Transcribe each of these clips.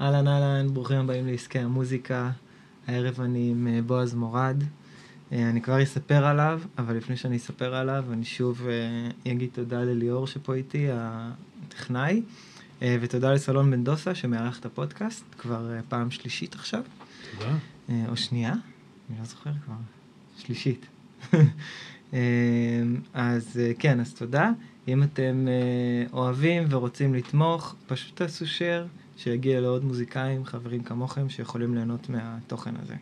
אהלן אהלן, ברוכים הבאים לעסקי המוזיקה. הערב אני עם אה, בועז מורד. אה, אני כבר אספר עליו, אבל לפני שאני אספר עליו, אני שוב אה, אגיד תודה לליאור שפה איתי, הטכנאי, ותודה לסלון בן דוסה שמארח את הפודקאסט, כבר פעם שלישית עכשיו. תודה. או שנייה, אני לא זוכר כבר, שלישית. אז כן, אז תודה. אם אתם אוהבים ורוצים לתמוך, פשוט תעשו share. שיגיע לעוד מוזיקאים, חברים כמוכם, שיכולים ליהנות מהתוכן הזה.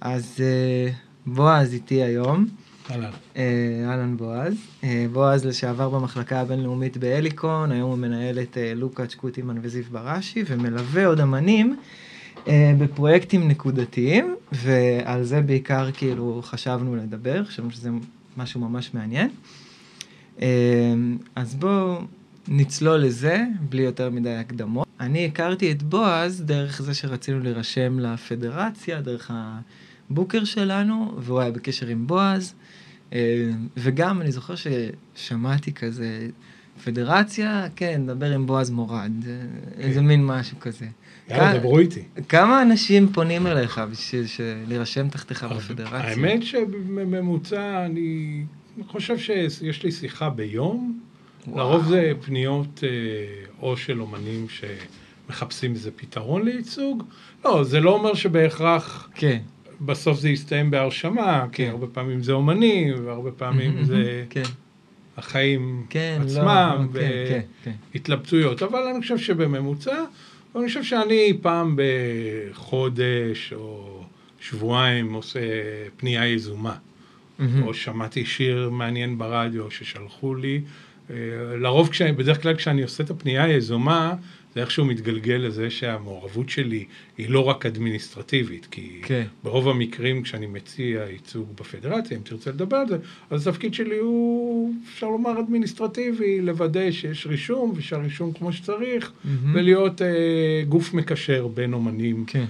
אז אה, בועז איתי היום. אהלן. אה, אהלן בועז. אה, בועז לשעבר במחלקה הבינלאומית בהליקון, היום הוא מנהל את לוקאץ' קוטימן וזיו בראשי, ומלווה עוד אמנים בפרויקטים נקודתיים, ועל זה בעיקר כאילו חשבנו לדבר, חשבנו שזה משהו ממש מעניין. אז בואו נצלול לזה, בלי יותר מדי הקדמות. אני הכרתי את בועז דרך זה שרצינו להירשם לפדרציה, דרך ה... הבוקר שלנו, והוא היה בקשר עם בועז, אה, וגם אני זוכר ששמעתי כזה, פדרציה, כן, נדבר עם בועז מורד, כן. איזה מין משהו כזה. יאללה, דברו איתי. כמה אנשים פונים אליך בשביל להירשם תחתיך בפדרציה? האמת שבממוצע אני חושב שיש לי שיחה ביום. וואו. לרוב זה פניות אה, או של אומנים שמחפשים איזה פתרון לייצוג. לא, זה לא אומר שבהכרח... כן. בסוף זה יסתיים בהרשמה, כן. כי הרבה פעמים זה אומנים, והרבה פעמים זה כן. החיים כן, עצמם, לא, והתלבטויות. כן, כן. אבל אני חושב שבממוצע, אני חושב שאני פעם בחודש או שבועיים עושה פנייה יזומה. Mm-hmm. או שמעתי שיר מעניין ברדיו ששלחו לי. אה, לרוב, כשאני, בדרך כלל כשאני עושה את הפנייה היזומה, זה איכשהו מתגלגל לזה שהמעורבות שלי היא לא רק אדמיניסטרטיבית, כי כן. ברוב המקרים כשאני מציע ייצוג בפדרציה, אם תרצה לדבר על זה, אז התפקיד שלי הוא, אפשר לומר, אדמיניסטרטיבי, לוודא שיש רישום ושהרישום כמו שצריך, mm-hmm. ולהיות אה, גוף מקשר בין אומנים כן.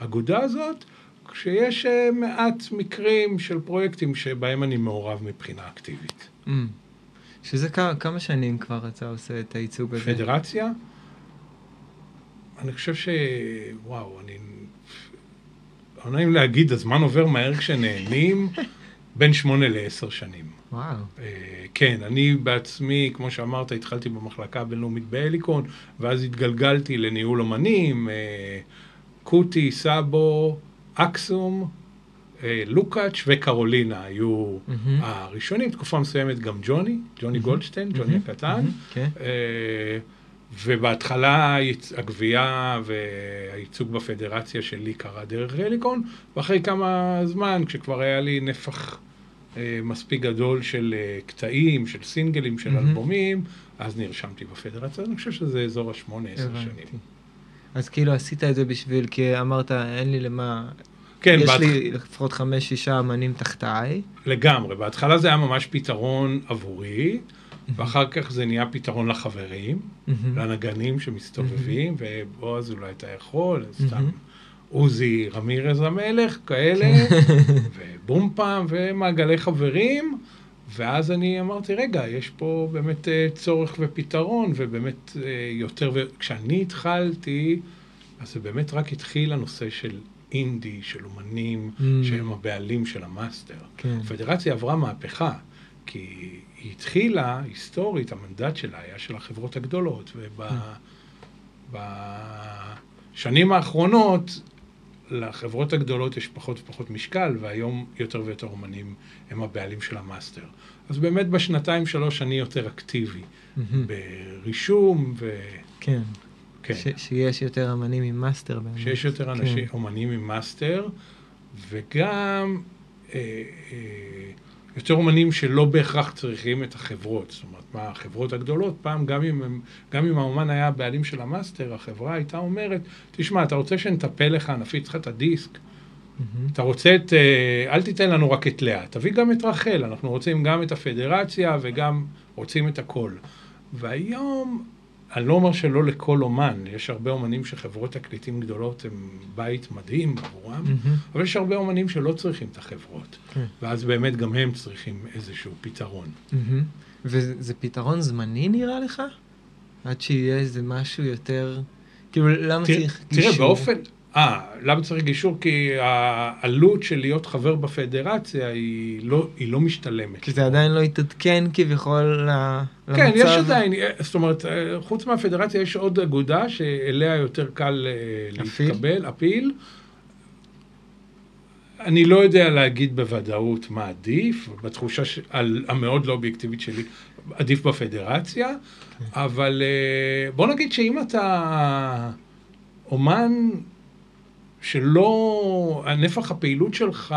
לאגודה הזאת. כשיש אה, מעט מקרים של פרויקטים שבהם אני מעורב מבחינה אקטיבית. Mm. שזה כמה, כמה שנים כבר אתה עושה את הייצוג הזה? פדרציה? אני חושב ש... וואו, אני... לא נעים להגיד, הזמן עובר מהר כשנהנים, בין שמונה לעשר שנים. וואו. Uh, כן, אני בעצמי, כמו שאמרת, התחלתי במחלקה הבינלאומית בהליקון, ואז התגלגלתי לניהול אמנים, uh, קוטי, סאבו, אקסום, אה, לוקאץ' וקרולינה היו mm-hmm. הראשונים, תקופה מסוימת גם ג'וני, ג'וני mm-hmm. גולדשטיין, ג'וני mm-hmm. הקטן. Okay. אה, ובהתחלה הגבייה והייצוג בפדרציה שלי קרה דרך רליקון, ואחרי כמה זמן, כשכבר היה לי נפח אה, מספיק גדול של קטעים, של סינגלים, של mm-hmm. אלבומים, אז נרשמתי בפדרציה. אני חושב שזה אזור השמונה, עשר שנים. אז כאילו עשית את זה בשביל, כי אמרת, אין לי למה, כן, יש בת... לי לפחות חמש-שישה אמנים תחתיי. לגמרי, בהתחלה זה היה ממש פתרון עבורי, ואחר כך זה נהיה פתרון לחברים, לנגנים שמסתובבים, ובועז אולי אתה יכול, סתם. עוזי רמירז המלך, כאלה, ובום פעם, ומעגלי חברים. ואז אני אמרתי, רגע, יש פה באמת אה, צורך ופתרון, ובאמת אה, יותר, וכשאני התחלתי, אז זה באמת רק התחיל הנושא של אינדי, של אומנים, mm. שהם הבעלים של המאסטר. כן. הפדרציה עברה מהפכה, כי היא התחילה, היסטורית, המנדט שלה היה של החברות הגדולות, ובשנים mm. האחרונות לחברות הגדולות יש פחות ופחות משקל, והיום יותר ויותר אומנים הם הבעלים של המאסטר. אז באמת בשנתיים שלוש אני יותר אקטיבי mm-hmm. ברישום ו... כן. כן. ש- שיש יותר אמנים עם מאסטר באמת. שיש יותר אנשים, כן. אמנים עם מאסטר, וגם אה, אה, יותר אמנים שלא בהכרח צריכים את החברות. זאת אומרת, מה, החברות הגדולות, פעם גם אם, הם, גם אם האומן היה הבעלים של המאסטר, החברה הייתה אומרת, תשמע, אתה רוצה שנטפל לך, נפיץ לך את הדיסק, Mm-hmm. אתה רוצה את, אה, אל תיתן לנו רק את לאה, תביא גם את רחל, אנחנו רוצים גם את הפדרציה וגם רוצים את הכל. והיום, אני לא אומר שלא לכל אומן, יש הרבה אומנים שחברות תקליטים גדולות הם בית מדהים עבורם, mm-hmm. אבל יש הרבה אומנים שלא צריכים את החברות. כן. ואז באמת גם הם צריכים איזשהו פתרון. Mm-hmm. וזה פתרון זמני נראה לך? עד שיהיה איזה משהו יותר... כאילו, למה תראה, צריך גישור? תראה, באופן... אה, למה צריך גישור? כי העלות של להיות חבר בפדרציה היא לא, היא לא משתלמת. כי זה עדיין לא התעדכן כביכול למצב. כן, יש עדיין, זאת אומרת, חוץ מהפדרציה יש עוד אגודה שאליה יותר קל אה, להתקבל, אפיל. אני לא יודע להגיד בוודאות מה עדיף, בתחושה המאוד לא אובייקטיבית שלי, עדיף בפדרציה, כן. אבל אה, בוא נגיד שאם אתה אומן שלא, נפח הפעילות שלך,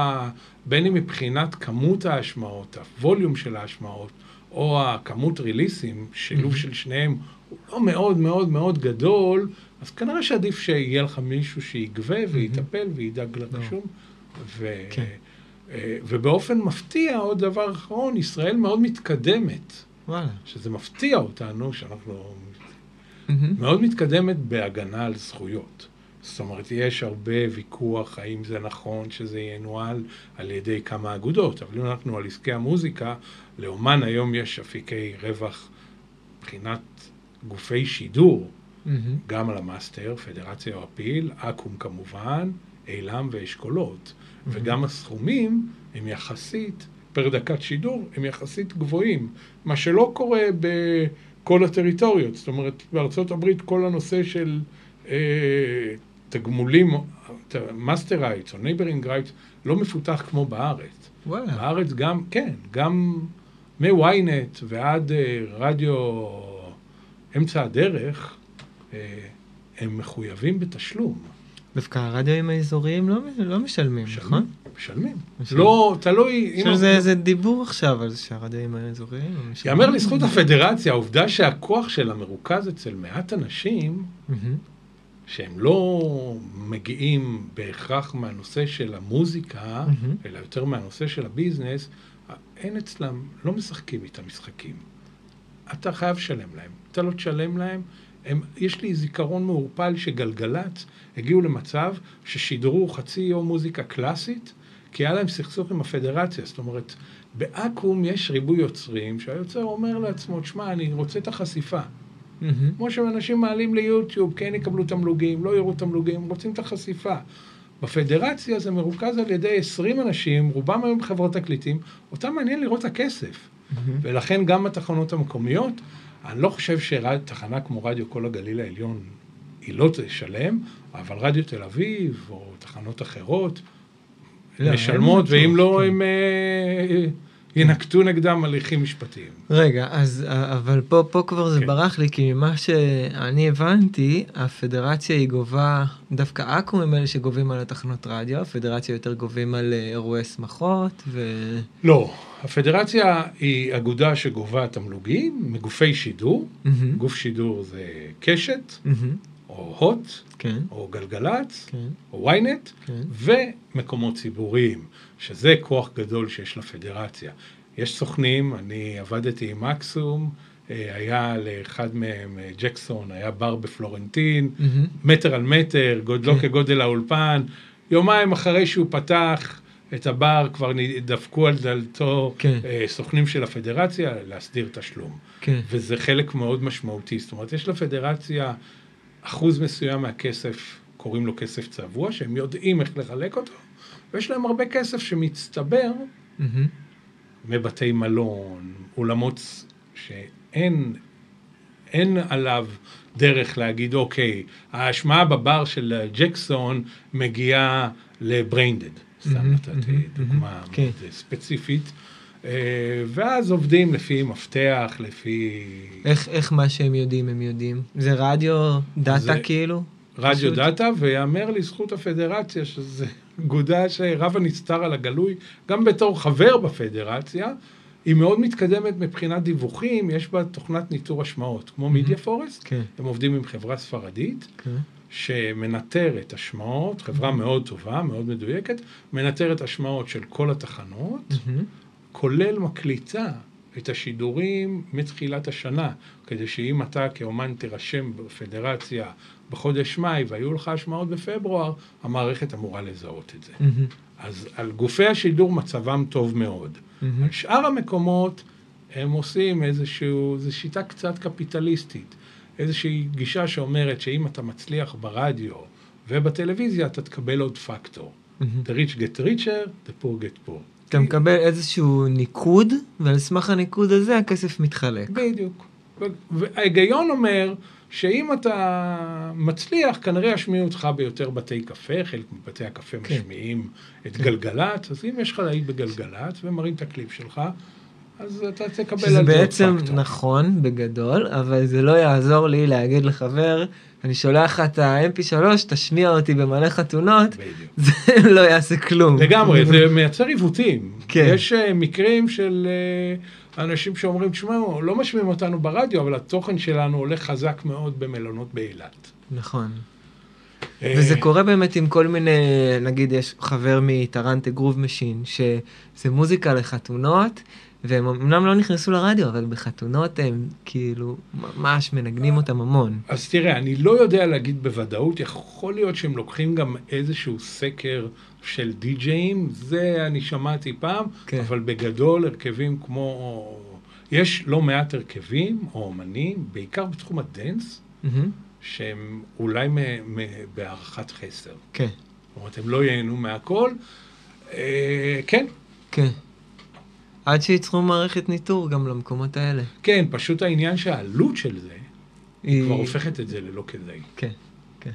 בין אם מבחינת כמות ההשמעות, הווליום של ההשמעות, או הכמות ריליסים, שילוב של שניהם, הוא לא מאוד מאוד מאוד גדול, אז כנראה שעדיף שיהיה לך מישהו שיגבה ויטפל וידאג לרישום. ו... כן. אה, ובאופן מפתיע, עוד דבר אחרון, ישראל מאוד מתקדמת. וואלה. שזה מפתיע אותנו, שאנחנו mm-hmm. מאוד מתקדמת בהגנה על זכויות. זאת אומרת, יש הרבה ויכוח האם זה נכון שזה ינוהל על ידי כמה אגודות, אבל אם אנחנו על עסקי המוזיקה, לאומן היום יש אפיקי רווח מבחינת גופי שידור, mm-hmm. גם על המאסטר, פדרציה או הפיל, אקו"ם כמובן, אילם ואשכולות, mm-hmm. וגם הסכומים הם יחסית, פר דקת שידור, הם יחסית גבוהים, מה שלא קורה בכל הטריטוריות, זאת אומרת, בארצות הברית כל הנושא של... אה, תגמולים, master rights או neighbouring rights, לא מפותח כמו בארץ. וואלה. בארץ גם, כן, גם מ-ynet ועד אה, רדיו אמצע הדרך, אה, הם מחויבים בתשלום. דווקא הרדיואים האזוריים לא, לא משלמים, נכון? משלמים. לא, תלוי... עכשיו זה איזה דיבור עכשיו על זה שהרדיואים האזוריים לא משלמים. יאמר לזכות הפדרציה, העובדה שהכוח שלה מרוכז אצל מעט אנשים, שהם לא מגיעים בהכרח מהנושא של המוזיקה, mm-hmm. אלא יותר מהנושא של הביזנס, אין אצלם, לא משחקים איתם משחקים. אתה חייב לשלם להם. אתה לא תשלם להם, הם, יש לי זיכרון מעורפל שגלגלצ הגיעו למצב ששידרו חצי יום מוזיקה קלאסית, כי היה להם סכסוך עם הפדרציה. זאת אומרת, באקו"ם יש ריבוי יוצרים, שהיוצר אומר לעצמו, שמע, אני רוצה את החשיפה. Mm-hmm. כמו שאנשים מעלים ליוטיוב, כן יקבלו תמלוגים, לא יראו תמלוגים, רוצים את החשיפה. בפדרציה זה מרוכז על ידי 20 אנשים, רובם היום חברות תקליטים, אותם מעניין לראות את הכסף. Mm-hmm. ולכן גם בתחנות המקומיות, אני לא חושב שתחנה כמו רדיו כל הגליל העליון היא לא תשלם, אבל רדיו תל אביב או תחנות אחרות לא, משלמות, ואם לא, כן. הם... ינקטו נגדם הליכים משפטיים. רגע, אז, אבל פה, פה כבר זה כן. ברח לי, כי ממה שאני הבנתי, הפדרציה היא גובה, דווקא עכו הם אלה שגובים על התחנות רדיו, הפדרציה יותר גובים על אה, אירועי שמחות ו... לא, הפדרציה היא אגודה שגובה תמלוגים מגופי שידור, mm-hmm. גוף שידור זה קשת, mm-hmm. או הוט, כן. או גלגלצ, כן. או ynet, כן. ומקומות ציבוריים. שזה כוח גדול שיש לפדרציה. יש סוכנים, אני עבדתי עם מקסום, אה, היה לאחד מהם, אה, ג'קסון, היה בר בפלורנטין, mm-hmm. מטר על מטר, גודלו כן. כגודל האולפן. יומיים אחרי שהוא פתח את הבר, כבר דפקו על דלתו כן. אה, סוכנים של הפדרציה להסדיר תשלום. כן. וזה חלק מאוד משמעותי. זאת אומרת, יש לפדרציה אחוז מסוים מהכסף, קוראים לו כסף צבוע, שהם יודעים איך לחלק אותו. ויש להם הרבה כסף שמצטבר mm-hmm. מבתי מלון, אולמות שאין אין עליו דרך להגיד, אוקיי, ההשמעה בבר של ג'קסון מגיעה לבריינדד. סתם נתתי דוגמה כן. ספציפית. אה, ואז עובדים לפי מפתח, לפי... איך, איך מה שהם יודעים הם יודעים? זה רדיו data זה כאילו? רדיו פשוט... דאטה, ויאמר לזכות הפדרציה, שזה אגודה שרב הנסתר על הגלוי, גם בתור חבר בפדרציה, היא מאוד מתקדמת מבחינת דיווחים, יש בה תוכנת ניטור השמעות, כמו Media Forest, כן. הם עובדים עם חברה ספרדית, כן. שמנטר את השמעות, חברה mm-hmm. מאוד טובה, מאוד מדויקת, מנטר את השמעות של כל התחנות, mm-hmm. כולל מקליטה את השידורים מתחילת השנה, כדי שאם אתה כאומן תירשם בפדרציה בחודש מאי והיו לך השמעות בפברואר, המערכת אמורה לזהות את זה. Mm-hmm. אז על גופי השידור מצבם טוב מאוד. Mm-hmm. על שאר המקומות הם עושים איזשהו, זו שיטה קצת קפיטליסטית. איזושהי גישה שאומרת שאם אתה מצליח ברדיו ובטלוויזיה, אתה תקבל עוד פקטור. Mm-hmm. The rich get richer, the poor get poor. אתה מקבל איזשהו ניקוד, ועל סמך הניקוד הזה הכסף מתחלק. בדיוק. וההיגיון אומר שאם אתה מצליח, כנראה ישמיעו אותך ביותר בתי קפה, חלק מבתי הקפה כן. משמיעים את כן. גלגלצ, אז אם יש לך להיט בגלגלצ ומראים את הקליפ שלך, אז אתה תקבל על זה עוד פקטור. שזה בעצם נכון בגדול, אבל זה לא יעזור לי להגיד לחבר, אני שולח לך את ה-MP3, תשמיע אותי במלא חתונות, בדיוק. זה לא יעשה כלום. לגמרי, זה מייצר עיוותים. כן. יש uh, מקרים של uh, אנשים שאומרים, תשמעו, לא משמיעים אותנו ברדיו, אבל התוכן שלנו הולך חזק מאוד במלונות באילת. נכון. אה, וזה קורה באמת עם כל מיני, נגיד יש חבר מטרנטה Groove Machine, שזה מוזיקה לחתונות, והם אמנם לא נכנסו לרדיו, אבל בחתונות הם כאילו ממש מנגנים אותם המון. אז תראה, אני לא יודע להגיד בוודאות, יכול להיות שהם לוקחים גם איזשהו סקר של די-ג'אים, זה אני שמעתי פעם, כן. אבל בגדול הרכבים כמו... יש לא מעט הרכבים או אומנים, בעיקר בתחום הדנס, mm-hmm. שהם אולי בהערכת חסר. כן. זאת אומרת, הם לא ייהנו מהכל. אה, כן. כן. עד שייצרו מערכת ניטור גם למקומות האלה. כן, פשוט העניין שהעלות של זה, היא כבר הופכת את זה ללא כדאי. כן, כן.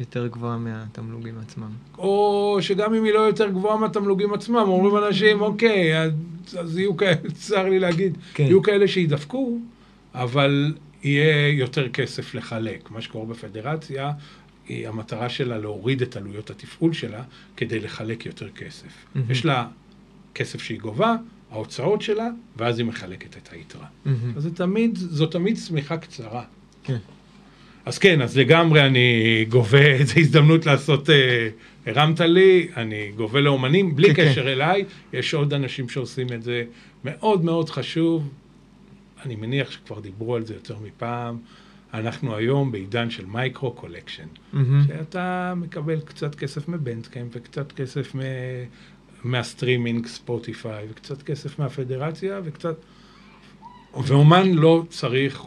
יותר גבוהה מהתמלוגים עצמם. או שגם אם היא לא יותר גבוהה מהתמלוגים עצמם, אומרים אנשים, אוקיי, אז יהיו כאלה, צר לי להגיד, כן. יהיו כאלה שידפקו, אבל יהיה יותר כסף לחלק. מה שקורה בפדרציה, היא המטרה שלה להוריד את עלויות התפעול שלה כדי לחלק יותר כסף. Mm-hmm. יש לה כסף שהיא גובה, ההוצאות שלה, ואז היא מחלקת את היתרה. Mm-hmm. אז זה תמיד, זו תמיד צמיחה קצרה. כן. אז כן, אז לגמרי אני גובה, איזו הזדמנות לעשות, אה, הרמת לי, אני גובה לאומנים, בלי כן, קשר כן. אליי, יש עוד אנשים שעושים את זה, מאוד מאוד חשוב, אני מניח שכבר דיברו על זה יותר מפעם, אנחנו היום בעידן של micro collection, mm-hmm. שאתה מקבל קצת כסף מבנדקמפ וקצת כסף. מהסטרימינג, ספוטיפיי, וקצת כסף מהפדרציה, וקצת... ואומן לא צריך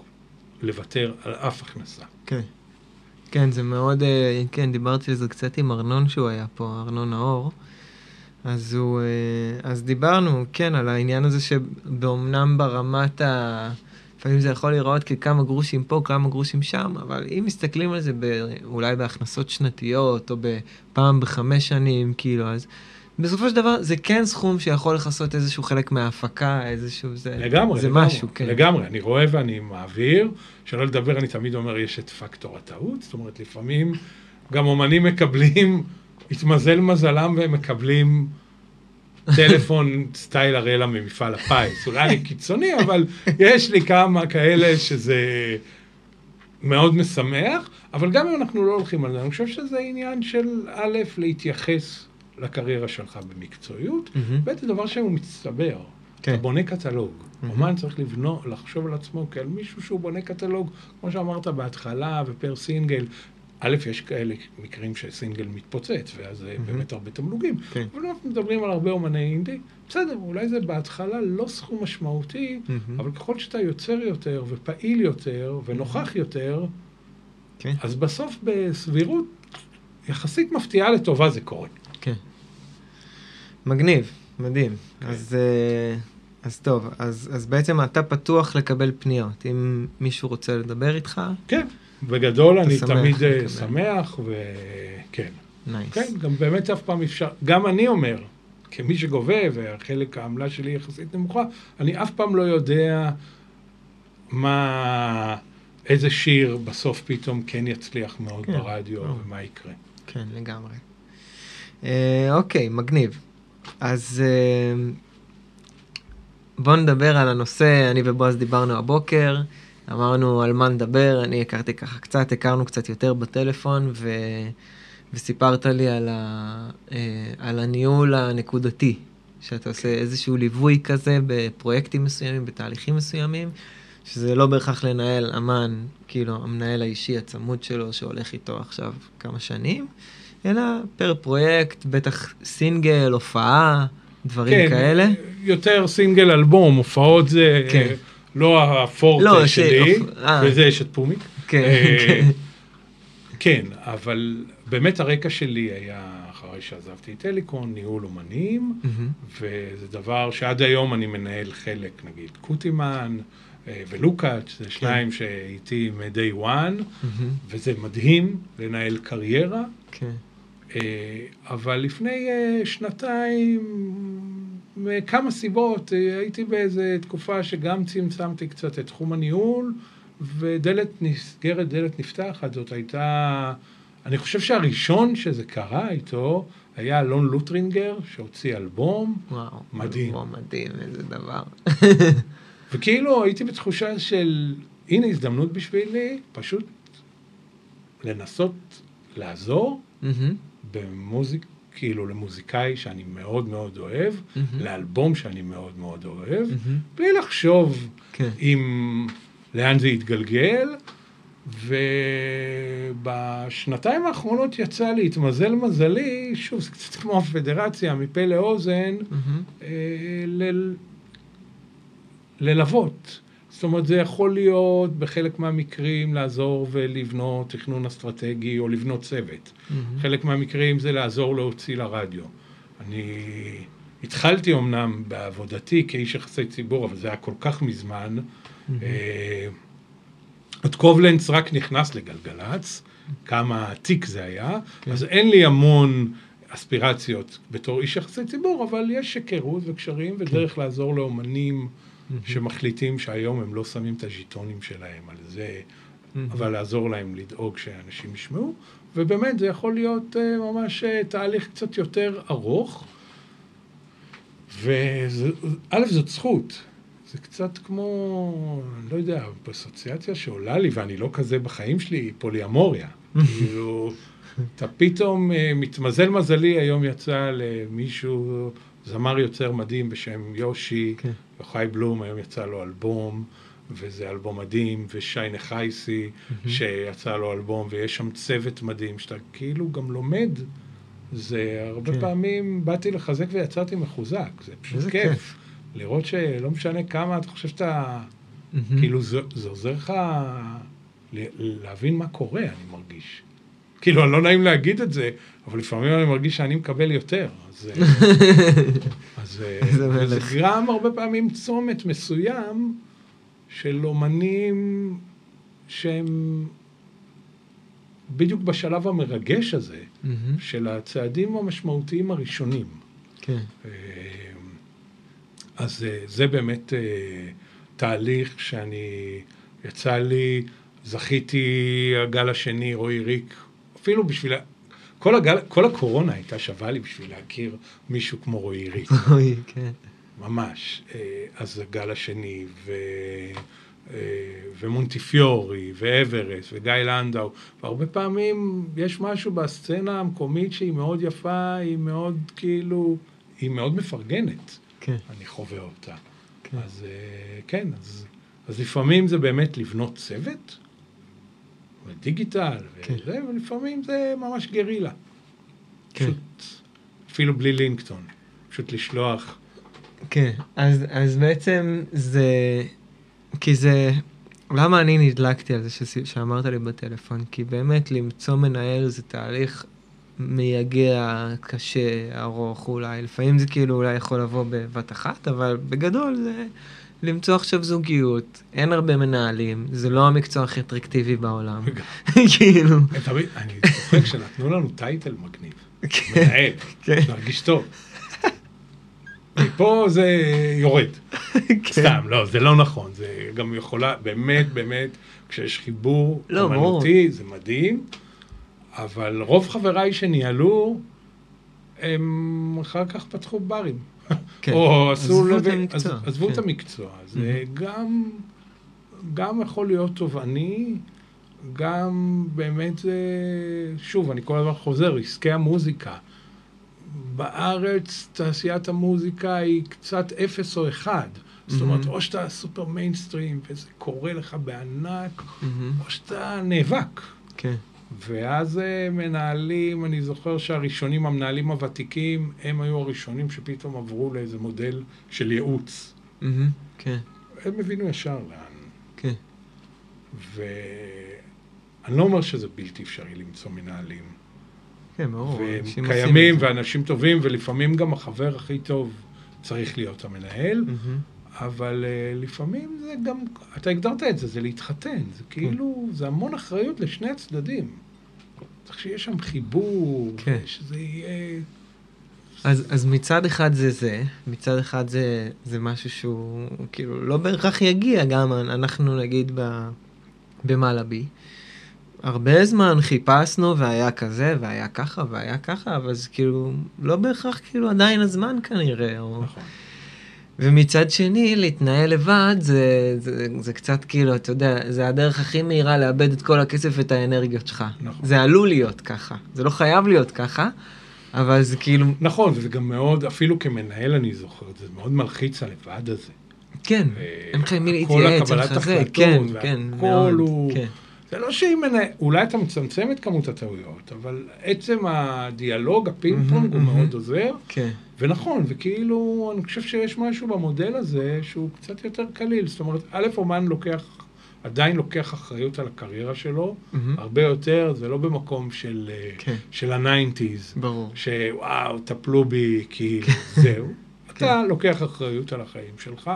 לוותר על אף הכנסה. כן. כן, זה מאוד, אה, כן, דיברתי על זה קצת עם ארנון שהוא היה פה, ארנון נאור. אז הוא, אה, אז דיברנו, כן, על העניין הזה שבאומנם ברמת ה... לפעמים זה יכול להיראות ככמה גרושים פה, כמה גרושים שם, אבל אם מסתכלים על זה ב, אולי בהכנסות שנתיות, או בפעם בחמש שנים, כאילו, אז בסופו של דבר זה כן סכום שיכול לכסות איזשהו חלק מההפקה, איזשהו זה, לגמרי, זה לגמרי, משהו, כן. לגמרי, אני רואה ואני מעביר, שלא לדבר, אני תמיד אומר, יש את פקטור הטעות, זאת אומרת, לפעמים גם אומנים מקבלים, התמזל מזלם והם מקבלים טלפון סטייל אראלה ממפעל הפיס, אולי אני קיצוני, אבל יש לי כמה כאלה שזה מאוד משמח, אבל גם אם אנחנו לא הולכים על זה, אני חושב שזה עניין של א', להתייחס לקריירה שלך במקצועיות. ב' זה דבר שהוא מצטבר. כן. אתה בונה קטלוג. Mm-hmm. אומן צריך לבנות, לחשוב על עצמו כעל מישהו שהוא בונה קטלוג, כמו שאמרת בהתחלה, ופר סינגל. א', יש כאלה מקרים שסינגל מתפוצץ, ואז mm-hmm. באמת הרבה תמלוגים. כן. אבל אנחנו מדברים על הרבה אומני אינדי, בסדר, אולי זה בהתחלה לא סכום משמעותי, mm-hmm. אבל ככל שאתה יוצר יותר, ופעיל יותר, ונוכח יותר, כן. אז בסוף בסבירות יחסית מפתיעה לטובה זה קורה. כן. מגניב, מדהים. כן. אז, אה, אז טוב, אז, אז בעצם אתה פתוח לקבל פניות. אם מישהו רוצה לדבר איתך... כן, בגדול אני תמיד אה, לקבל. שמח, וכן. נייס. כן, גם באמת אף פעם אפשר, גם אני אומר, כמי שגובה, והחלק העמלה שלי יחסית נמוכה, אני אף פעם לא יודע מה, איזה שיר בסוף פתאום כן יצליח מאוד כן. ברדיו, או. ומה יקרה. כן, לגמרי. אה, אוקיי, מגניב. אז אה, בואו נדבר על הנושא, אני ובועז דיברנו הבוקר, אמרנו על מה נדבר, אני הכרתי ככה קצת, הכרנו קצת יותר בטלפון, ו... וסיפרת לי על, ה... אה, על הניהול הנקודתי, שאתה עושה איזשהו ליווי כזה בפרויקטים מסוימים, בתהליכים מסוימים, שזה לא בהכרח לנהל אמן, כאילו המנהל האישי הצמוד שלו שהולך איתו עכשיו כמה שנים, אלא פר פרויקט, בטח סינגל, הופעה, דברים כן, כאלה. יותר סינגל אלבום, הופעות זה כן. לא הפורטה לא, שלי, ש... אה. וזה יש את פומיק. כן, אה, כן. כן, אבל באמת הרקע שלי היה אחרי שעזבתי את אליקון, ניהול אומנים, mm-hmm. וזה דבר שעד היום אני מנהל חלק, נגיד קוטימן אה, ולוקאץ', זה שניים כן. שאיתי מ-day one, mm-hmm. וזה מדהים לנהל קריירה. כן. אה, אבל לפני אה, שנתיים, מכמה סיבות, הייתי באיזו תקופה שגם צמצמתי קצת את תחום הניהול, ודלת נסגרת, דלת נפתחת, זאת הייתה... אני חושב שהראשון שזה קרה איתו היה אלון לוטרינגר, שהוציא אלבום וואו, מדהים. אלבום מדהים, איזה דבר. וכאילו הייתי בתחושה של, הנה הזדמנות בשבילי, פשוט לנסות לעזור mm-hmm. במוזיק, כאילו למוזיקאי שאני מאוד מאוד אוהב, mm-hmm. לאלבום שאני מאוד מאוד אוהב, mm-hmm. בלי לחשוב okay. כן. אם, לאן זה יתגלגל. ובשנתיים האחרונות יצא לי, התמזל מזלי, שוב, זה קצת כמו הפדרציה, מפה לאוזן, mm-hmm. ל... ללוות. זאת אומרת, זה יכול להיות בחלק מהמקרים לעזור ולבנות תכנון אסטרטגי או לבנות צוות. Mm-hmm. חלק מהמקרים זה לעזור להוציא לרדיו. אני התחלתי אמנם בעבודתי כאיש יחסי ציבור, אבל זה היה כל כך מזמן. Mm-hmm. עוד קובלנץ רק נכנס לגלגלצ, כמה עתיק זה היה, כן. אז אין לי המון אספירציות בתור איש יחסי ציבור, אבל יש היכרות וקשרים ודרך כן. לעזור לאומנים שמחליטים שהיום הם לא שמים את הז'יטונים שלהם על זה, אבל לעזור להם לדאוג שאנשים ישמעו, ובאמת זה יכול להיות uh, ממש uh, תהליך קצת יותר ארוך, וא' זאת זכות. זה קצת כמו, אני לא יודע, באסוציאציה שעולה לי, ואני לא כזה בחיים שלי, פוליאמוריה. כאילו, אתה פתאום אה, מתמזל מזלי, היום יצא למישהו, זמר יוצר מדהים בשם יושי, כן. יוחאי בלום, היום יצא לו אלבום, וזה אלבום מדהים, ושי נחייסי, שיצא לו אלבום, ויש שם צוות מדהים, שאתה כאילו גם לומד. זה הרבה כן. פעמים באתי לחזק ויצאתי מחוזק, זה פשוט כיף. כיף. לראות שלא משנה כמה אתה חושב שאתה, mm-hmm. כאילו זה, זה עוזר לך להבין מה קורה, אני מרגיש. כאילו, לא נעים להגיד את זה, אבל לפעמים אני מרגיש שאני מקבל יותר. אז, אז זה גרם הרבה פעמים צומת מסוים של אומנים שהם בדיוק בשלב המרגש הזה, mm-hmm. של הצעדים המשמעותיים הראשונים. כן. אה, אז אה, זה באמת אה, תהליך שאני, יצא לי, זכיתי הגל השני, רועי ריק, אפילו בשביל, כל, הגל, כל הקורונה הייתה שווה לי בשביל להכיר מישהו כמו רועי ריק. רועי, כן. ממש. אה, אז הגל השני, ו... ומונטיפיורי, ואברס, וגיא לנדאו, והרבה פעמים יש משהו בסצנה המקומית שהיא מאוד יפה, היא מאוד כאילו, היא מאוד מפרגנת. כן. אני חווה אותה. כן. אז אה, כן, אז, אז לפעמים זה באמת לבנות צוות, ודיגיטל, כן. וזה, ולפעמים זה ממש גרילה. כן. פשוט, אפילו בלי לינקטון, פשוט לשלוח. כן, אז, אז בעצם זה, כי זה, למה אני נדלקתי על זה שאמרת לי בטלפון? כי באמת למצוא מנהל זה תהליך מייגע, קשה, ארוך אולי. לפעמים זה כאילו אולי יכול לבוא בבת אחת, אבל בגדול זה למצוא עכשיו זוגיות. אין הרבה מנהלים, זה לא המקצוע הכי אטרקטיבי בעולם. כאילו. אני צוחק שנתנו לנו טייטל מגניב. כן. מנהל, כן. להרגיש טוב. מפה זה יורד. כן. סתם, לא, זה לא נכון. זה גם יכולה, באמת, באמת, כשיש חיבור לא, אמנותי, זה מדהים. אבל רוב חבריי שניהלו, הם אחר כך פתחו ברים. כן. או עשו... עזבו את. עזבו כן. את המקצוע. זה. גם... גם יכול להיות תובעני, גם באמת זה, שוב, אני כל הזמן חוזר, עסקי המוזיקה. בארץ תעשיית המוזיקה היא קצת אפס או אחד. Mm-hmm. זאת אומרת, או שאתה סופר מיינסטרים וזה קורה לך בענק, mm-hmm. או שאתה נאבק. כן. ואז אה, מנהלים, אני זוכר שהראשונים, המנהלים הוותיקים, הם היו הראשונים שפתאום עברו לאיזה מודל של ייעוץ. Mm-hmm. כן. הם הבינו ישר לאן. כן. ואני לא אומר שזה בלתי אפשרי למצוא מנהלים. כן, ברור. והם קיימים, ואנשים טובים, ולפעמים גם החבר הכי טוב צריך להיות המנהל, mm-hmm. אבל uh, לפעמים זה גם, אתה הגדרת את זה, זה להתחתן, זה. כאילו, זה המון אחריות לשני הצדדים. צריך שיהיה שם חיבור, כן. שזה יהיה... אז, אז מצד אחד זה זה, מצד אחד זה, זה משהו שהוא כאילו לא בהכרח יגיע, גם אנחנו נגיד במלאבי. הרבה זמן חיפשנו והיה כזה והיה ככה והיה ככה, אבל זה כאילו לא בהכרח כאילו עדיין הזמן כנראה. או... נכון. ומצד שני, להתנהל לבד זה, זה, זה קצת כאילו, אתה יודע, זה הדרך הכי מהירה לאבד את כל הכסף ואת האנרגיות שלך. נכון. זה עלול להיות ככה. זה לא חייב להיות ככה, אבל זה כאילו... נכון, וזה גם מאוד, אפילו כמנהל אני זוכר, זה מאוד מלחיץ הלבד הזה. כן, אין לך מי להתייעץ, אין לך זה, כן, כן, מאוד, הוא... כן. זה לא שאם יש מנהל, אולי אתה מצמצם את כמות הטעויות, אבל עצם הדיאלוג, הפינג פונג, הוא מאוד עוזר. כן. ונכון, וכאילו, אני חושב שיש משהו במודל הזה שהוא קצת יותר קליל. זאת אומרת, א', אומן לוקח, עדיין לוקח אחריות על הקריירה שלו, הרבה יותר, זה לא במקום של, כן. של ה nineties. ברור. שבואו, טפלו בי, כאילו, זהו. אתה לוקח אחריות על החיים שלך.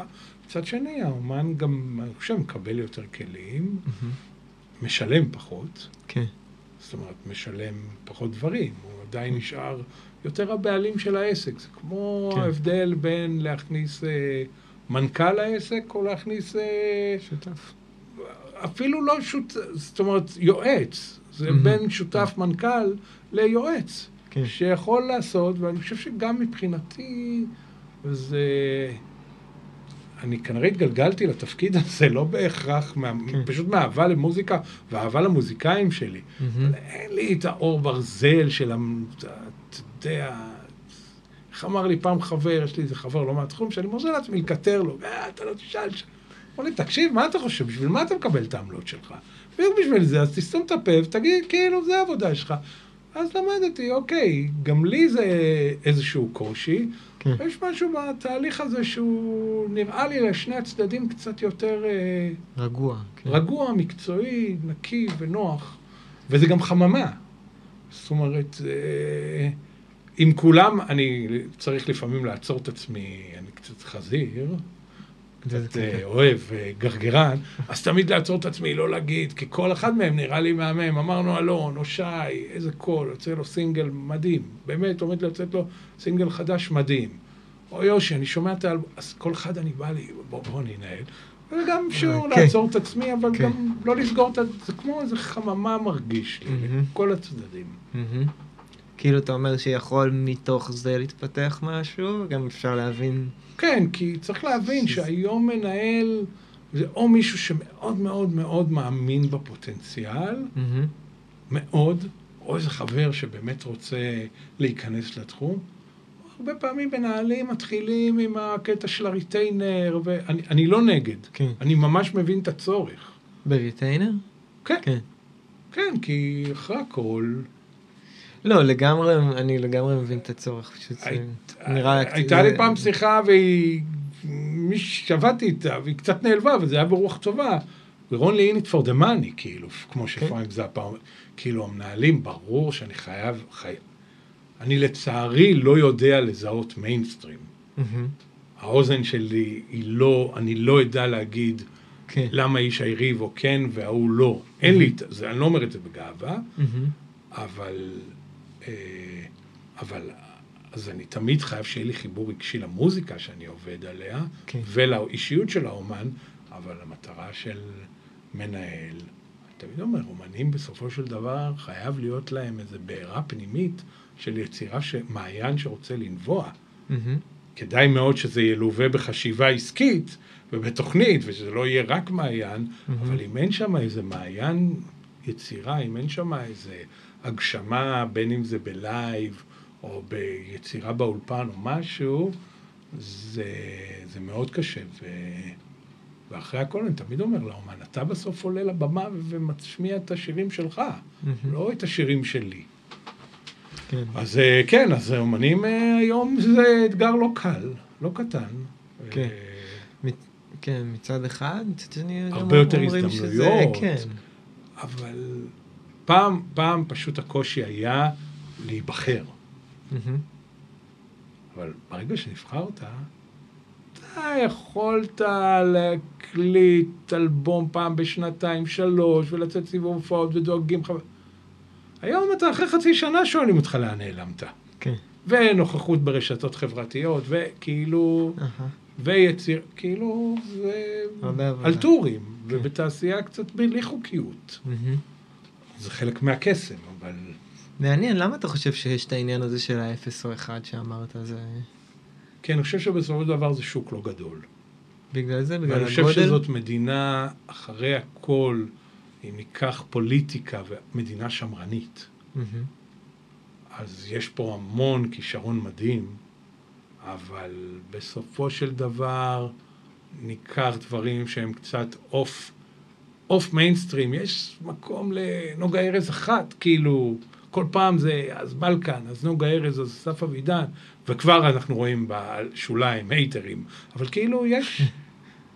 מצד שני, האומן גם, אני חושב, מקבל יותר כלים. משלם פחות. כן. זאת אומרת, משלם פחות דברים, הוא עדיין נשאר יותר הבעלים של העסק. זה כמו כן. ההבדל בין להכניס אה, מנכ"ל לעסק או להכניס... אה, שותף. אפילו לא שותף, זאת אומרת, יועץ. זה mm-hmm. בין שותף כן. מנכ"ל ליועץ. כן. שיכול לעשות, ואני חושב שגם מבחינתי זה... אני כנראה התגלגלתי לתפקיד הזה, לא בהכרח, מה, כן. פשוט מאהבה למוזיקה ואהבה למוזיקאים שלי. Mm-hmm. אבל אין לי את האור ברזל של, אתה יודע, איך אמר לי פעם חבר, יש לי איזה חבר לא מהתחום, שאני מרשה לעצמי לקטר לו, אה, אתה לא תשאל שם. אמר לי, תקשיב, מה אתה חושב? בשביל מה אתה מקבל את העמלות שלך? בדיוק בשביל זה, אז תסתום את הפה ותגיד, כאילו, זה העבודה שלך. אז למדתי, אוקיי, גם לי זה איזשהו קושי. כן. יש משהו בתהליך הזה שהוא נראה לי לשני הצדדים קצת יותר... אה, רגוע. כן. רגוע, מקצועי, נקי ונוח. וזה גם חממה. זאת אומרת, אה, עם כולם, אני צריך לפעמים לעצור את עצמי, אני קצת חזיר. קצת אה, אוהב, אה, גרגרן, אז תמיד לעצור את עצמי, לא להגיד, כי כל אחד מהם נראה לי מהמם. אמרנו אלון, או שי, איזה קול, יוצא לו סינגל מדהים. באמת, עומד לצאת לו סינגל חדש מדהים. או יושי, אני שומע את האלבום, אז כל אחד אני בא לי, בוא, בוא ננהל. וגם אפשר כן. לעצור את עצמי, אבל כן. גם לא לסגור את ה... זה כמו איזה חממה מרגיש לי, כל הצדדים. כאילו אתה אומר שיכול מתוך זה להתפתח משהו, גם אפשר להבין... כן, כי צריך להבין שהיום מנהל זה או מישהו שמאוד מאוד מאוד מאמין בפוטנציאל, mm-hmm. מאוד, או איזה חבר שבאמת רוצה להיכנס לתחום. הרבה פעמים מנהלים מתחילים עם הקטע של הריטיינר, ואני לא נגד, כן. אני ממש מבין את הצורך. בריטיינר? כן. כן. כן, כי אחרי הכל... לא, לגמרי, אני לגמרי מבין את הצורך, פשוט נראה... הייתה לי פעם שיחה והיא... מי שעבדתי איתה, והיא קצת נעלבה, וזה היה ברוח טובה. ורון לי in it for the money, כאילו, כמו כן. שפרנק זאפה אומר. כאילו, המנהלים, ברור שאני חייב... אני לצערי לא יודע לזהות מיינסטרים. האוזן שלי היא לא, אני לא אדע להגיד כן. למה איש היריב או כן וההוא לא. אין לי את זה, אני לא אומר את זה בגאווה, אבל אה, אבל אז אני תמיד חייב שיהיה לי חיבור רגשי למוזיקה שאני עובד עליה, כן. ולאישיות של האומן, אבל המטרה של מנהל, אני תמיד אומר, אומנים בסופו של דבר חייב להיות להם איזו בעירה פנימית של יצירה, ש... מעיין שרוצה לנבוע. Mm-hmm. כדאי מאוד שזה ילווה בחשיבה עסקית ובתוכנית, ושזה לא יהיה רק מעיין, mm-hmm. אבל אם אין שם איזה מעיין יצירה, אם אין שם איזה הגשמה, בין אם זה בלייב או ביצירה באולפן או משהו, זה, זה מאוד קשה. ו... ואחרי הכל אני תמיד אומר לאומן, אתה בסוף עולה לבמה ומשמיע את השירים שלך, mm-hmm. לא את השירים שלי. כן. אז אה, כן, אז אומנים אה, היום זה אתגר לא קל, לא קטן. כן, כן מצד אחד, מצד שני הרבה יותר הזדמנויות, שזה, כן. אבל פעם, פעם פשוט הקושי היה להיבחר. Mm-hmm. אבל ברגע שנבחרת, אתה יכולת להקליט אלבום פעם בשנתיים, שלוש, ולצאת סיבוב הופעות ודואגים חבר... היום אתה אחרי חצי שנה שואלים אותך לאן נעלמת. כן. ונוכחות ברשתות חברתיות, וכאילו, uh-huh. ויציר, כאילו, זה על טורים, כן. ובתעשייה קצת בלי חוקיות. Mm-hmm. זה חלק מהקסם, אבל... מעניין, למה אתה חושב שיש את העניין הזה של האפס או אחד שאמרת? זה... כי אני חושב שבסופו של דבר זה שוק לא גדול. בגלל זה? בגלל הגודל? ואני חושב שזאת מדינה, אחרי הכל, אם ניקח פוליטיקה ומדינה שמרנית, mm-hmm. אז יש פה המון כישרון מדהים, אבל בסופו של דבר ניקח דברים שהם קצת off, off mainstream, יש מקום לנוגה ארז אחת, כאילו, כל פעם זה אז בלקן, אז נוגה ארז, אז אסף אבידן, וכבר אנחנו רואים בשוליים הייטרים, אבל כאילו יש,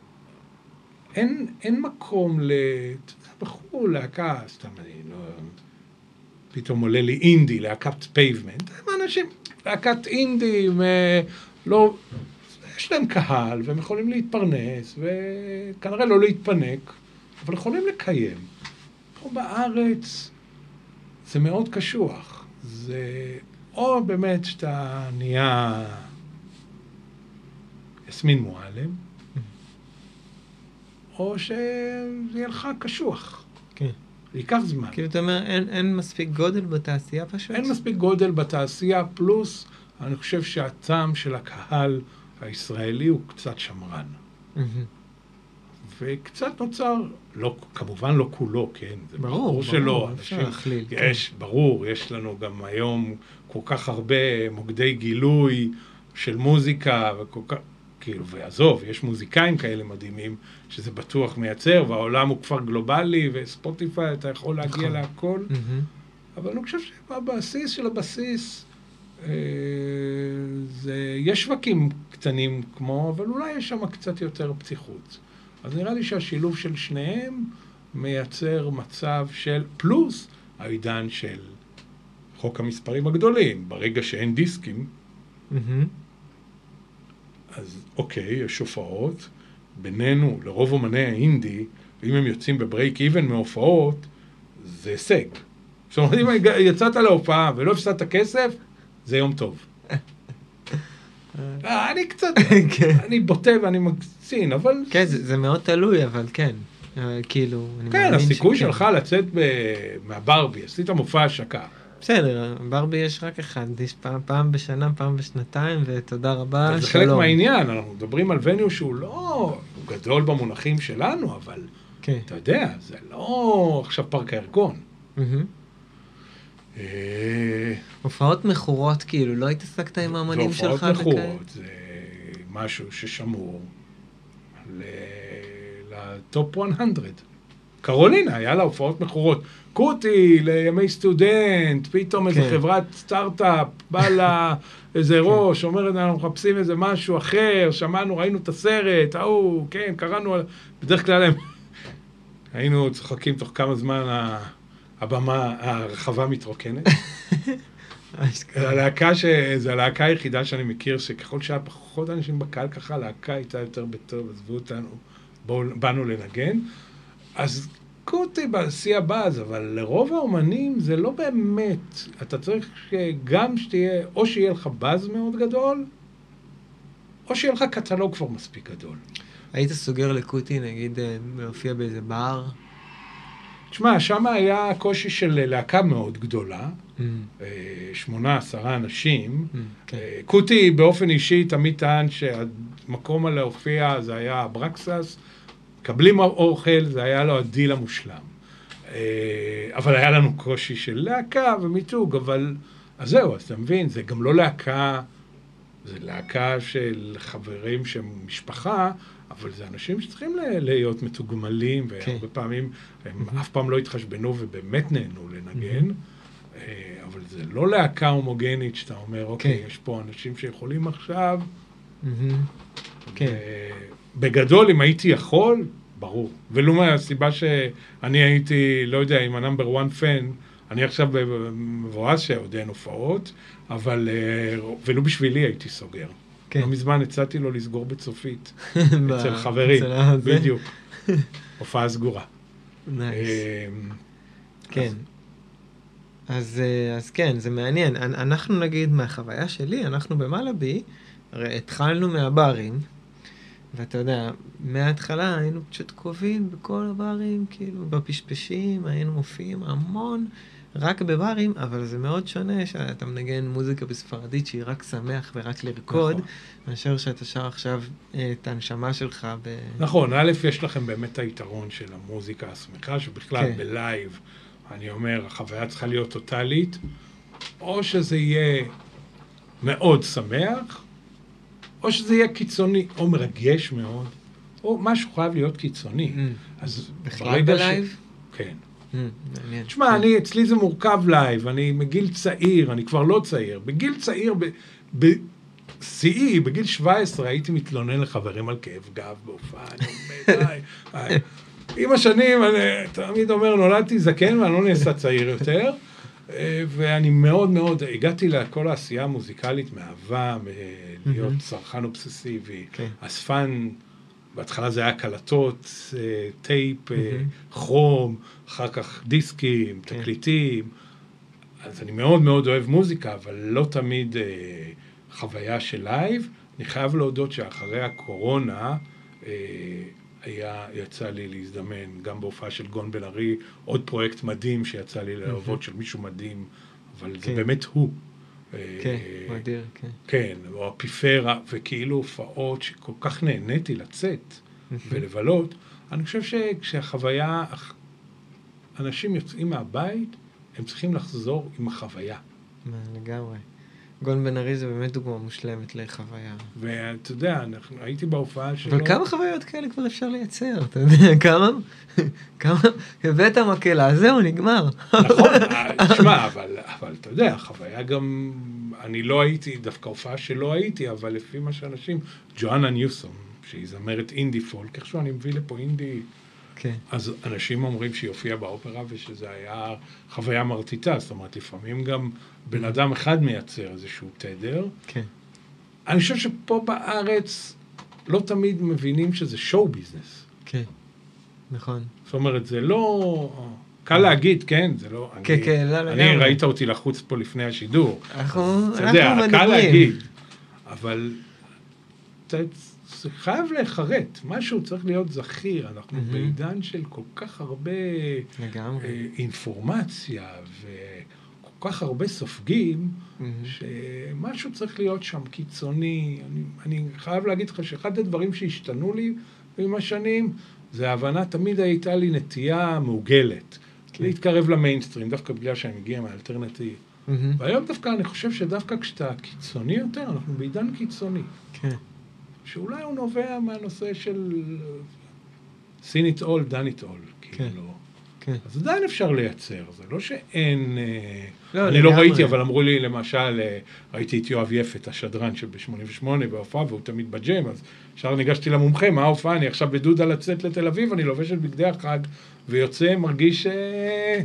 אין, אין מקום ל... בחור להקה, סתם אני לא... פתאום עולה לי אינדי, להקת Pavement, הם אנשים, להקת אינדי, הם, לא... יש להם קהל, והם יכולים להתפרנס, וכנראה לא להתפנק, אבל יכולים לקיים. פה בארץ זה מאוד קשוח. זה או באמת שאתה נהיה יסמין מועלם, או שזה יהיה לך קשוח. כן. זה ייקח זמן. כאילו אתה אומר, אין, אין מספיק גודל בתעשייה פשוט? אין מספיק גודל בתעשייה, פלוס אני חושב שהטעם של הקהל הישראלי הוא קצת שמרן. Mm-hmm. וקצת נוצר, לא, כמובן לא כולו, כן? זה ברור, ברור שלא. אפשר להכליל. יש, כן. ברור, יש לנו גם היום כל כך הרבה מוקדי גילוי של מוזיקה, וכל כך... כאילו, ועזוב, יש מוזיקאים כאלה מדהימים, שזה בטוח מייצר, והעולם הוא כבר גלובלי, וספוטיפיי, אתה יכול להגיע נכון. להכל. Mm-hmm. אבל אני חושב שבבסיס של הבסיס, אה, זה, יש שווקים קטנים כמו, אבל אולי יש שם קצת יותר פתיחות. אז נראה לי שהשילוב של שניהם מייצר מצב של פלוס העידן של חוק המספרים הגדולים. ברגע שאין דיסקים, mm-hmm. אז אוקיי, יש הופעות. בינינו, לרוב אומני האינדי, אם הם יוצאים בברייק איבן מהופעות, זה הישג. זאת אומרת, אם יצאת להופעה ולא הפסדת כסף, זה יום טוב. אני קצת, כן. אני בוטה ואני מקצין, אבל... כן, זה מאוד תלוי, אבל כן. אה, כאילו, אני כן, הסיכוי שלך לצאת מהברבי, עשית מופע השקה. בסדר, ברבי יש רק אחד, יש פעם, פעם בשנה, פעם בשנתיים, ותודה רבה, שלום. זה חלק מהעניין, אנחנו מדברים על וניו שהוא לא, גדול במונחים שלנו, אבל כן. אתה יודע, זה לא עכשיו פארק הירקון. אה, הופעות מכורות, כאילו, לא התעסקת עם האמנים שלך? הופעות מכורות זה משהו ששמור לטופ 100. קרולינה, היה לה הופעות מכורות. קוטי לימי סטודנט, פתאום איזה כן. חברת סטארט-אפ, בא לה איזה כן. ראש, אומרת, אנחנו מחפשים איזה משהו אחר, שמענו, ראינו את הסרט, ההוא, כן, קראנו, בדרך כלל הם... היינו צוחקים תוך כמה זמן הבמה, הרחבה מתרוקנת. הלהקה, ש... זה הלהקה היחידה שאני מכיר, שככל שהיה פחות אנשים בקהל, ככה הלהקה הייתה יותר בטוב, עזבו אותנו, בואו, באנו לנגן. אז קוטי בשיא הבאז, אבל לרוב האומנים זה לא באמת, אתה צריך גם שתהיה, או שיהיה לך באז מאוד גדול, או שיהיה לך קטלוג כבר מספיק גדול. היית סוגר לקוטי, נגיד, להופיע באיזה בר? תשמע, שם היה קושי של להקה מאוד גדולה, mm. שמונה, עשרה אנשים. Mm, כן. קוטי באופן אישי תמיד טען שהמקום על להופיע זה היה אברקסס, מקבלים אוכל, זה היה לו הדיל המושלם. אבל היה לנו קושי של להקה ומיתוג, אבל... אז זהו, אז אתה מבין, זה גם לא להקה, זה להקה של חברים שהם משפחה, אבל זה אנשים שצריכים להיות מתוגמלים, כן. והרבה פעמים הם mm-hmm. אף פעם לא התחשבנו ובאמת נהנו לנגן. Mm-hmm. אבל זה לא להקה הומוגנית שאתה אומר, אוקיי, כן. יש פה אנשים שיכולים עכשיו. Mm-hmm. כן. בגדול, אם הייתי יכול, ברור. ולו מהסיבה שאני הייתי, לא יודע, עם ה number 1 fan, אני עכשיו מבואס שעוד אין הופעות, אבל אה, ולו בשבילי הייתי סוגר. כן. לא מזמן הצעתי לו לסגור בצופית, אצל חברים, בדיוק. הופעה סגורה. נייס. אמ, כן. אז, אה, אז כן, זה מעניין. אנחנו נגיד, מהחוויה שלי, אנחנו במלאבי, הרי התחלנו מהברים, ואתה יודע, מההתחלה היינו פשוט קרובים בכל הברים, כאילו, בפשפשים, היינו מופיעים המון. רק בברים, אבל זה מאוד שונה שאתה מנגן מוזיקה בספרדית שהיא רק שמח ורק לרקוד, נכון. מאשר שאתה שר עכשיו אה, את הנשמה שלך ב... נכון, א', יש לכם באמת היתרון של המוזיקה השמחה, שבכלל כן. בלייב, אני אומר, החוויה צריכה להיות טוטאלית, או שזה יהיה מאוד שמח, או שזה יהיה קיצוני, או מרגש מאוד, או משהו חייב להיות קיצוני. Mm. אז בכלל בלייב? ש... כן. תשמע, כן. אני, אצלי זה מורכב לייב, אני מגיל צעיר, אני כבר לא צעיר. בגיל צעיר, בשיאי, בגיל 17, הייתי מתלונן לחברים על כאב גב בהופעה, אני אומר, די. עם השנים, אני תמיד אומר, נולדתי זקן ואני לא נעשה צעיר יותר. ואני מאוד מאוד, הגעתי לכל העשייה המוזיקלית מאהבה, להיות צרכן אובססיבי, כן. אספן בהתחלה זה היה קלטות, אה, טייפ, mm-hmm. כרום, אחר כך דיסקים, כן. תקליטים. אז אני מאוד מאוד אוהב מוזיקה, אבל לא תמיד אה, חוויה של לייב. אני חייב להודות שאחרי הקורונה, אה, היה, יצא לי להזדמן גם בהופעה של גון בן ארי, עוד פרויקט מדהים שיצא לי לעבוד של מישהו מדהים, אבל כן. זה באמת הוא. כן, מדהים, כן. כן, או אפיפרה, וכאילו הופעות שכל כך נהניתי לצאת ולבלות. אני חושב שכשהחוויה, אנשים יוצאים מהבית, הם צריכים לחזור עם החוויה. לגמרי. גון בן ארי זה באמת דוגמה מושלמת לחוויה. ואתה יודע, אנחנו, הייתי בהופעה שלו... אבל כמה חוויות כאלה כבר אפשר לייצר, אתה יודע, כמה? כמה? הבאת מקהלה, זהו, נגמר. נכון, תשמע, אבל, אבל אתה יודע, חוויה גם... אני לא הייתי, דווקא הופעה שלא הייתי, אבל לפי מה שאנשים... ג'ואנה ניוסון, שהיא זמרת אינדי פולק, איכשהו אני מביא לפה אינדי... כן. אז אנשים אומרים שהיא הופיעה באופרה ושזה היה חוויה מרטיטה, זאת אומרת, לפעמים גם בן אדם אחד מייצר איזשהו תדר. כן. אני חושב שפה בארץ לא תמיד מבינים שזה שואו ביזנס. כן, נכון. זאת אומרת, זה לא... קל להגיד, כן, זה לא... כן, אני, כן, לא, לא. אני, ראית אותי לחוץ פה לפני השידור. אנחנו, אנחנו מדברים. אתה יודע, קל להגיד, אבל... זה חייב להיחרט, משהו צריך להיות זכיר, אנחנו mm-hmm. בעידן של כל כך הרבה לגמרי. אה, אינפורמציה וכל כך הרבה סופגים, mm-hmm. שמשהו צריך להיות שם קיצוני. אני, אני חייב להגיד לך שאחד הדברים שהשתנו לי עם השנים, זה ההבנה, תמיד הייתה לי נטייה מעוגלת. כן. להתקרב למיינסטרים, דווקא בגלל שאני מגיע מהאלטרנטיב. Mm-hmm. והיום דווקא אני חושב שדווקא כשאתה קיצוני יותר, אנחנו בעידן קיצוני. כן. שאולי הוא נובע מהנושא של seen it all, done it all, כן, כאילו. כן. אז עדיין אפשר לייצר, זה לא שאין... אה, לא, אני לא ראיתי, אבל אמרו לי, למשל, אה, ראיתי את יואב יפת, השדרן של ב-88 בהופעה, והוא תמיד בג'ם, אז ישר ניגשתי למומחה, מה ההופעה? אני עכשיו בדודה לצאת לתל אביב, אני לובש את בגדי החג, ויוצא, מרגיש... אה,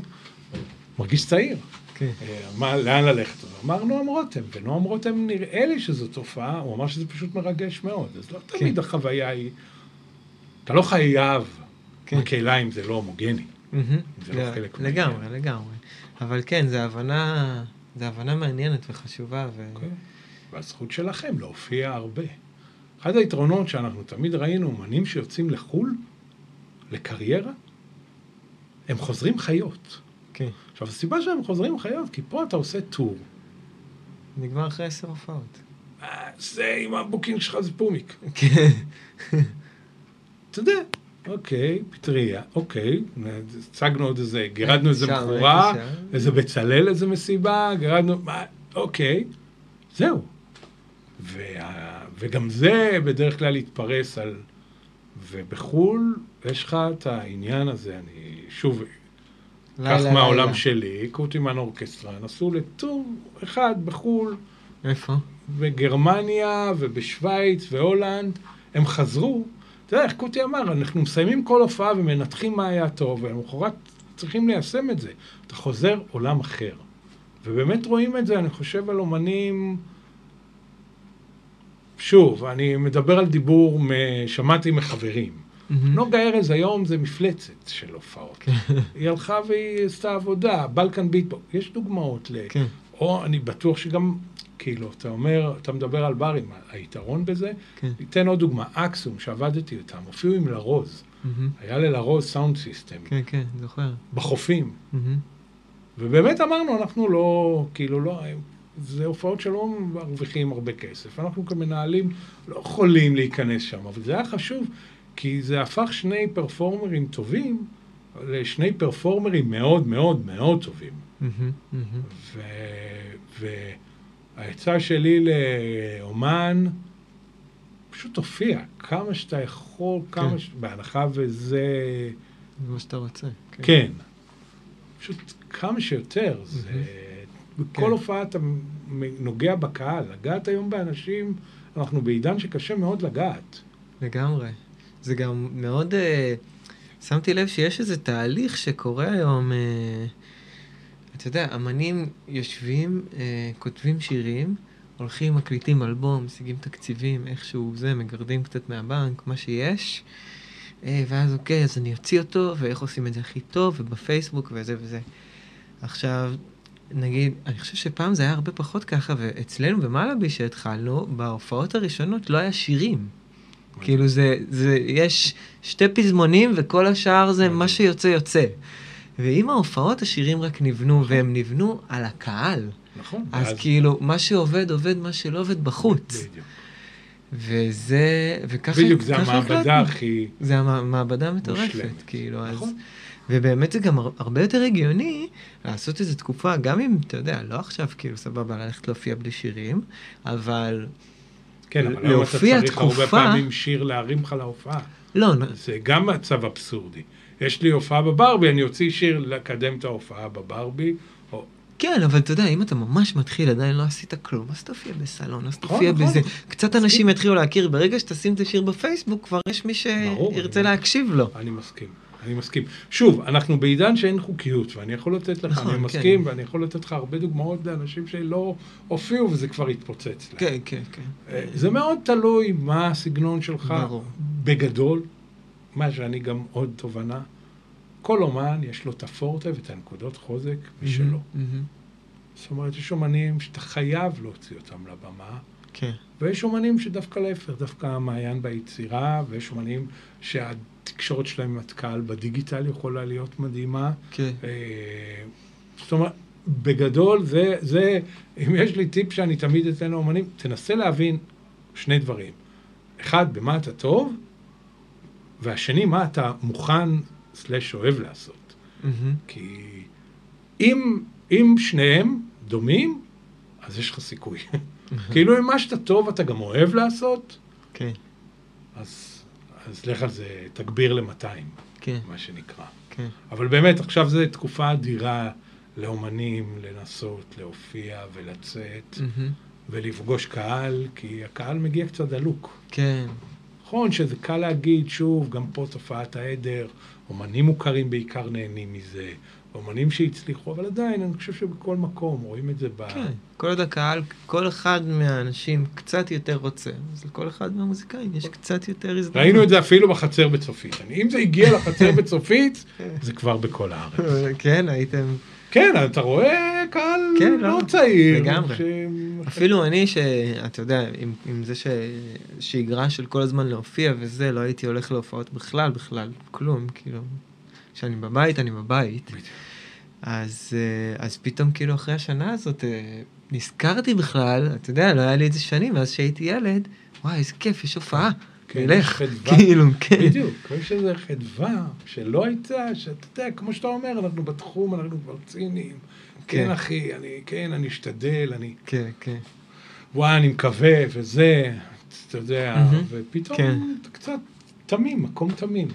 מרגיש צעיר. כן. מה, לאן ללכת? הוא אמר נועם רותם, ונועם רותם נראה לי שזו תופעה, הוא אמר שזה פשוט מרגש מאוד. אז לא כן. תמיד החוויה היא... אתה לא חייב כן. מקהלה אם זה לא הומוגני. זה לא חלק לגמרי, לגמרי. אבל כן, זו הבנה, זו הבנה מעניינת וחשובה. ו... אוקיי. והזכות שלכם להופיע הרבה. אחד היתרונות שאנחנו תמיד ראינו, אומנים שיוצאים לחו"ל, לקריירה, הם חוזרים חיות. כן. עכשיו, הסיבה שהם חוזרים חיות, כי פה אתה עושה טור. נגמר אחרי עשר הופעות. אה, זה עם הבוקינג שלך זה פומיק. כן. אתה יודע, אוקיי, פטריה, אוקיי, הצגנו עוד איזה, גירדנו איזה מכורה, איזה בצלאל איזה מסיבה, גירדנו, אוקיי, זהו. וה, וגם זה בדרך כלל התפרס על... ובחו"ל יש לך את העניין הזה, אני שוב, כך מהעולם. שלי, קוטימן אורקסטרה, נסעו לטור אחד בחו"ל. איפה? בגרמניה ובשוויץ והולנד, הם חזרו. אתה יודע, איך קוטי אמר, אנחנו מסיימים כל הופעה ומנתחים מה היה טוב, ולמחרת צריכים ליישם את זה. אתה חוזר עולם אחר. ובאמת רואים את זה, אני חושב על אומנים... שוב, אני מדבר על דיבור, שמעתי מחברים. נוגה ארז היום זה מפלצת של הופעות. היא הלכה והיא עשתה עבודה, בלקן ביטבוק, יש דוגמאות ל... כן. או אני בטוח שגם, כאילו, אתה אומר, אתה מדבר על ברים, היתרון בזה, כן. ניתן עוד דוגמה, אקסום, שעבדתי איתם, הופיעו עם לרוז. היה ללרוז סאונד סיסטם. כן, כן, זוכר. בחופים. ובאמת אמרנו, אנחנו לא, כאילו, לא, זה הופעות שלא מרוויחים הרבה כסף. אנחנו כמנהלים לא יכולים להיכנס שם, אבל זה היה חשוב, כי זה הפך שני פרפורמרים טובים לשני פרפורמרים מאוד מאוד מאוד טובים. והעצה שלי לאומן, פשוט תופיע כמה שאתה יכול, כמה כן. ש... בהנחה וזה... זה מה שאתה רוצה. כן. כן. פשוט כמה שיותר. זה... בכל כן. הופעה אתה נוגע בקהל. לגעת היום באנשים, אנחנו בעידן שקשה מאוד לגעת. לגמרי. זה גם מאוד... Uh, שמתי לב שיש איזה תהליך שקורה היום. Uh, אתה יודע, אמנים יושבים, uh, כותבים שירים, הולכים, מקליטים אלבום, משיגים תקציבים, איכשהו זה, מגרדים קצת מהבנק, מה שיש. ואז אוקיי, אז אני אוציא אותו, ואיך עושים את זה הכי טוב, ובפייסבוק וזה וזה. עכשיו, נגיד, אני חושב שפעם זה היה הרבה פחות ככה, ואצלנו במלאבי שהתחלנו, בהופעות הראשונות לא היה שירים. כאילו זה, זה, יש שתי פזמונים וכל השאר זה מה שיוצא יוצא. ועם ההופעות השירים רק נבנו, נכון. והם נבנו על הקהל. נכון. אז. כאילו, מה שעובד עובד, מה שלא עובד בחוץ. בדיוק. וזה, וככה... בדיוק, זה המעבדה הכי... זה המעבדה המטורפת, כאילו, נכון. אז... ובאמת זה גם הרבה יותר הגיוני לעשות איזו תקופה, גם אם, אתה יודע, לא עכשיו כאילו סבבה ללכת להופיע בלי שירים, אבל כן, אבל היום אתה צריך תקופה... הרבה פעמים שיר להרים לך להופעה. לא, זה גם מצב אבסורדי. יש לי הופעה בברבי, אני אוציא שיר לקדם את ההופעה בברבי. או... כן, אבל אתה יודע, אם אתה ממש מתחיל, עדיין לא עשית כלום, אז תופיע בסלון, אז נכון, תופיע נכון, בזה. קצת אנשים יתחילו להכיר, ברגע שתשים את השיר בפייסבוק, כבר יש מי שירצה להקשיב לו. אני מסכים. אני מסכים. שוב, אנחנו בעידן שאין חוקיות, ואני יכול לתת לך, נכון, אני מסכים, כן. ואני יכול לתת לך הרבה דוגמאות לאנשים שלא הופיעו וזה כבר התפוצץ כן, כן, כן. אה, זה מאוד תלוי מה הסגנון שלך. ברור. בגדול, מה שאני גם עוד תובנה, כל אומן יש לו את הפורטה ואת הנקודות חוזק משלו. Mm-hmm, mm-hmm. זאת אומרת, יש אומנים שאתה חייב להוציא אותם לבמה. כן. ויש אומנים שדווקא להפך, דווקא המעיין ביצירה, ויש אומנים שה... התקשורת שלהם עם הקהל בדיגיטל יכולה להיות מדהימה. כן. אה, זאת אומרת, בגדול, זה, זה, אם יש לי טיפ שאני תמיד אתן לאומנים, תנסה להבין שני דברים. אחד, במה אתה טוב, והשני, מה אתה מוכן סלש אוהב לעשות. Mm-hmm. כי אם, אם שניהם דומים, אז יש לך סיכוי. כאילו אם מה שאתה טוב אתה גם אוהב לעשות, כן. אז אז לך על זה, תגביר ל-200, כן. מה שנקרא. כן. אבל באמת, עכשיו זו תקופה אדירה לאומנים לנסות להופיע ולצאת mm-hmm. ולפגוש קהל, כי הקהל מגיע קצת דלוק. כן. נכון שזה קל להגיד, שוב, גם פה תופעת העדר, אומנים מוכרים בעיקר נהנים מזה, אומנים שהצליחו, אבל עדיין, אני חושב שבכל מקום רואים את זה ב... כן, כל עוד הקהל, כל אחד מהאנשים קצת יותר רוצה, אז לכל אחד מהמוזיקאים יש קצת יותר הזדמנות. ראינו את זה אפילו בחצר בצופית. אם זה הגיע לחצר בצופית, זה כבר בכל הארץ. כן, הייתם... כן, אתה רואה קהל כן, לא, לא צעיר. לגמרי. ש... אפילו אני, שאתה יודע, עם, עם זה ש... שגרה של כל הזמן להופיע וזה, לא הייתי הולך להופעות בכלל, בכלל, כלום, כאילו. כשאני בבית, אני בבית. אז, אה, אז פתאום כאילו אחרי השנה הזאת אה, נזכרתי בכלל, אתה יודע, לא היה לי את זה שנים, מאז שהייתי ילד, וואי, איזה כיף, יש הופעה. כן, נלך, כאילו, כן. בדיוק, יש איזו חדווה שלא הייתה, שאתה יודע, כמו שאתה אומר, אנחנו בתחום, אנחנו כבר ציניים. כן, כן אחי, אני, כן, אני אשתדל, אני... כן, כן. וואי, אני מקווה, וזה, אתה יודע, ופתאום כן. קצת תמים, מקום תמים,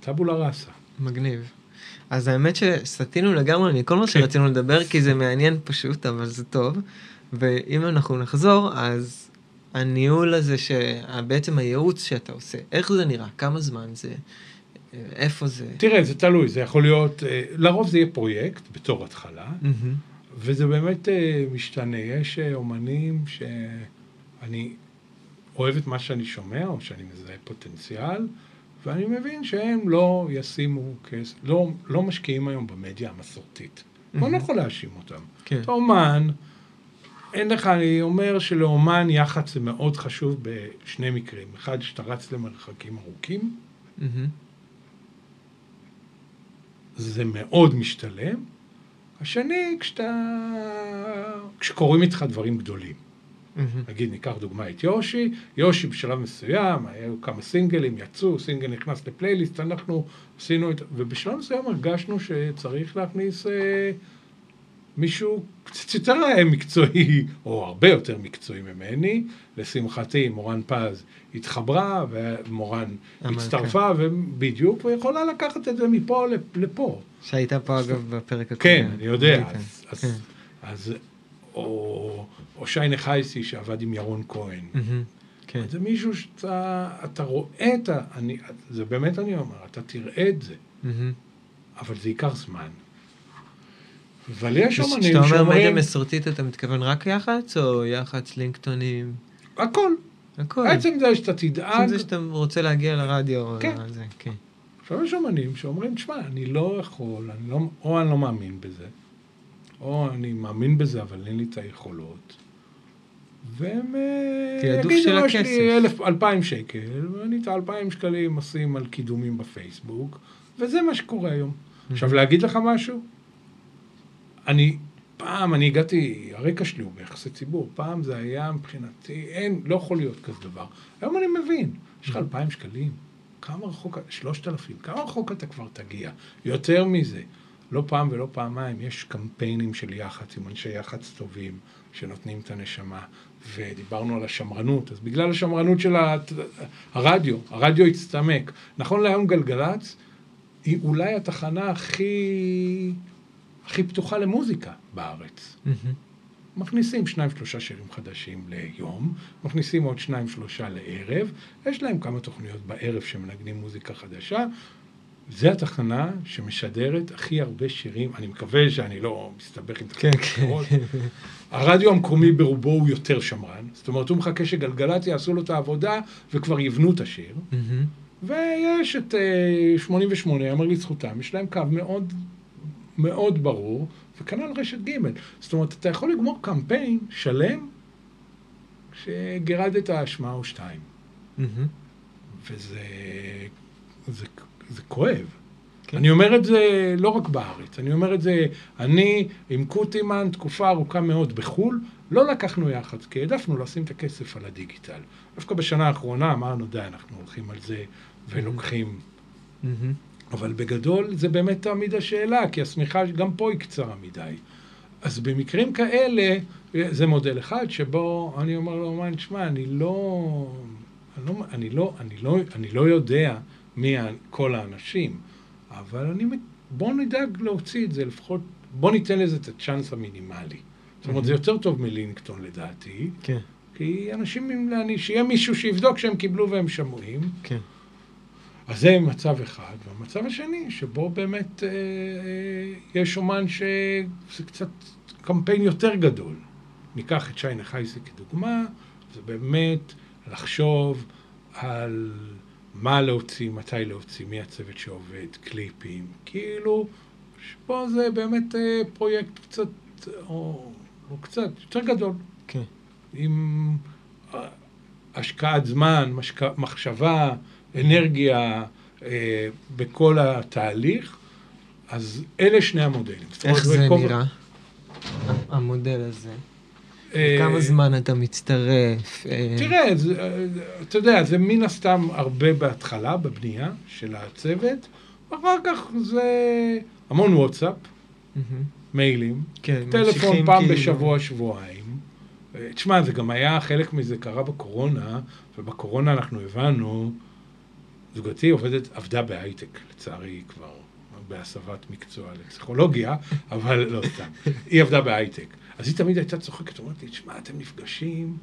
טבולה ראסה. מגניב. אז האמת שסטינו לגמרי מכל מה. שרצינו לדבר, כי זה מעניין פשוט, אבל זה טוב. ואם אנחנו נחזור, אז הניהול הזה, שבעצם הייעוץ שאתה עושה, איך זה נראה? כמה זמן זה? איפה זה? תראה, זה תלוי, זה יכול להיות, אה, לרוב זה יהיה פרויקט בתור התחלה, וזה באמת אה, משתנה. יש אה, אומנים שאני אוהב את מה שאני שומע, או שאני מזהה פוטנציאל, ואני מבין שהם לא ישימו כסף, לא, לא משקיעים היום במדיה המסורתית. Mm-hmm. אני לא יכול להאשים אותם. כן. אתה אומן, אין לך, אני אומר שלאומן יח"צ זה מאוד חשוב בשני מקרים. אחד, שאתה רץ למרחקים ארוכים, mm-hmm. זה מאוד משתלם. השני, כשאתה... כשקורים איתך דברים גדולים. Mm-hmm. נגיד, ניקח דוגמא את יושי, יושי בשלב מסוים, היו כמה סינגלים, יצאו, סינגל נכנס לפלייליסט, אנחנו עשינו את... ובשלב מסוים הרגשנו שצריך להכניס אה, מישהו קצת יותר מקצועי, או הרבה יותר מקצועי ממני. לשמחתי, מורן פז התחברה, ומורן הצטרפה, כן. ובדיוק, ויכולה לקחת את זה מפה לפה. שהייתה פה, אגב, בפרק הקודם. כן, אני יודע. אז, אז, כן. אז או, או שיינה חייסי שעבד עם ירון כהן. כן. זה מישהו שאתה אתה רואה את ה... אני, זה באמת אני אומר, אתה תראה את זה. אבל זה ייקח זמן. אבל יש אומנים שאומרים... כשאתה אומר מדיה מסורתית, אתה מתכוון רק יח"צ, או יח"צ לינקטונים? הכל. הכל. עצם זה שאתה תדאג... עצם זה שאתה רוצה להגיע לרדיו. כן. כן. עכשיו יש אומנים שאומרים, תשמע, אני לא יכול, אני לא, או אני לא מאמין בזה, או אני מאמין בזה, אבל אין לי את היכולות. והם אה, יגידו, יש לי אלף, אלפיים שקל, ואני את האלפיים שקלים עושים על קידומים בפייסבוק, וזה מה שקורה היום. Mm-hmm. עכשיו, להגיד לך משהו? אני, פעם, אני הגעתי, הרקע שלי הוא ביחסי ציבור, פעם זה היה מבחינתי, אין, לא יכול להיות כזה דבר. היום אני מבין, יש לך אלפיים שקלים, כמה רחוק, שלושת אלפים, כמה רחוק אתה כבר תגיע? יותר מזה. לא פעם ולא פעמיים יש קמפיינים של יח"צ עם אנשי יח"צ טובים שנותנים את הנשמה, ודיברנו על השמרנות, אז בגלל השמרנות של הרדיו, הרדיו הצטמק. נכון להיום גלגלצ היא אולי התחנה הכי, הכי פתוחה למוזיקה בארץ. Mm-hmm. מכניסים שניים שלושה שירים חדשים ליום, מכניסים עוד שניים שלושה לערב, יש להם כמה תוכניות בערב שמנגנים מוזיקה חדשה, זה התחנה שמשדרת הכי הרבה שירים, אני מקווה שאני לא מסתבך עם תחנות כן, אחרות. כן. הרדיו המקומי ברובו הוא יותר שמרן, זאת אומרת הוא מחכה שגלגלצ יעשו לו את העבודה וכבר יבנו את השיר. ויש את 88, יאמר לזכותם, יש להם קו מאוד מאוד ברור, וכנ"ל רשת ג'. זאת אומרת, אתה יכול לגמור קמפיין שלם שגירדת האשמה או שתיים. וזה זה זה כואב. כן. אני אומר את זה לא רק בארץ, אני אומר את זה, אני עם קוטימן תקופה ארוכה מאוד בחו"ל, לא לקחנו יח"צ, כי העדפנו לשים את הכסף על הדיגיטל. דווקא בשנה האחרונה אמרנו, די, אנחנו הולכים על זה ולוקחים. Mm-hmm. אבל בגדול זה באמת תמיד השאלה, כי השמיכה גם פה היא קצרה מדי. אז במקרים כאלה, זה מודל אחד שבו אני אומר לאומן, שמע, אני לא, אני לא, אני לא, אני לא, אני לא יודע מי כל האנשים, אבל אני, בוא נדאג להוציא את זה לפחות, בוא ניתן לזה את הצ'אנס המינימלי. זאת אומרת, זה יותר טוב מלינקטון לדעתי. כן. כי אנשים, שיהיה מישהו שיבדוק שהם קיבלו והם שמועים. כן. אז זה מצב אחד. והמצב השני, שבו באמת אה, אה, יש אומן שזה קצת קמפיין יותר גדול. ניקח את שיינה חייסי כדוגמה, זה באמת לחשוב על מה להוציא, מתי להוציא, מי הצוות שעובד, קליפים, כאילו, פה זה באמת אה, פרויקט קצת, או, או קצת יותר גדול. כן. עם אה, השקעת זמן, משק... מחשבה, אנרגיה אה, בכל התהליך, אז אלה שני המודלים. איך זה נראה, המודל הזה? אה, כמה זמן אתה מצטרף? אה, תראה, אתה יודע, זה מן הסתם הרבה בהתחלה, בבנייה של הצוות, ואחר כך זה המון וואטסאפ, מיילים, כן, טלפון פעם כאילו... בשבוע, שבועיים. אה, תשמע, זה גם היה, חלק מזה קרה בקורונה, ובקורונה אנחנו הבנו, זוגתי עובדת, עבדה בהייטק, לצערי כבר בהסבת מקצוע לפסיכולוגיה, אבל לא סתם, היא עבדה בהייטק. אז היא תמיד הייתה צוחקת, אומרת לי, תשמע, אתם נפגשים,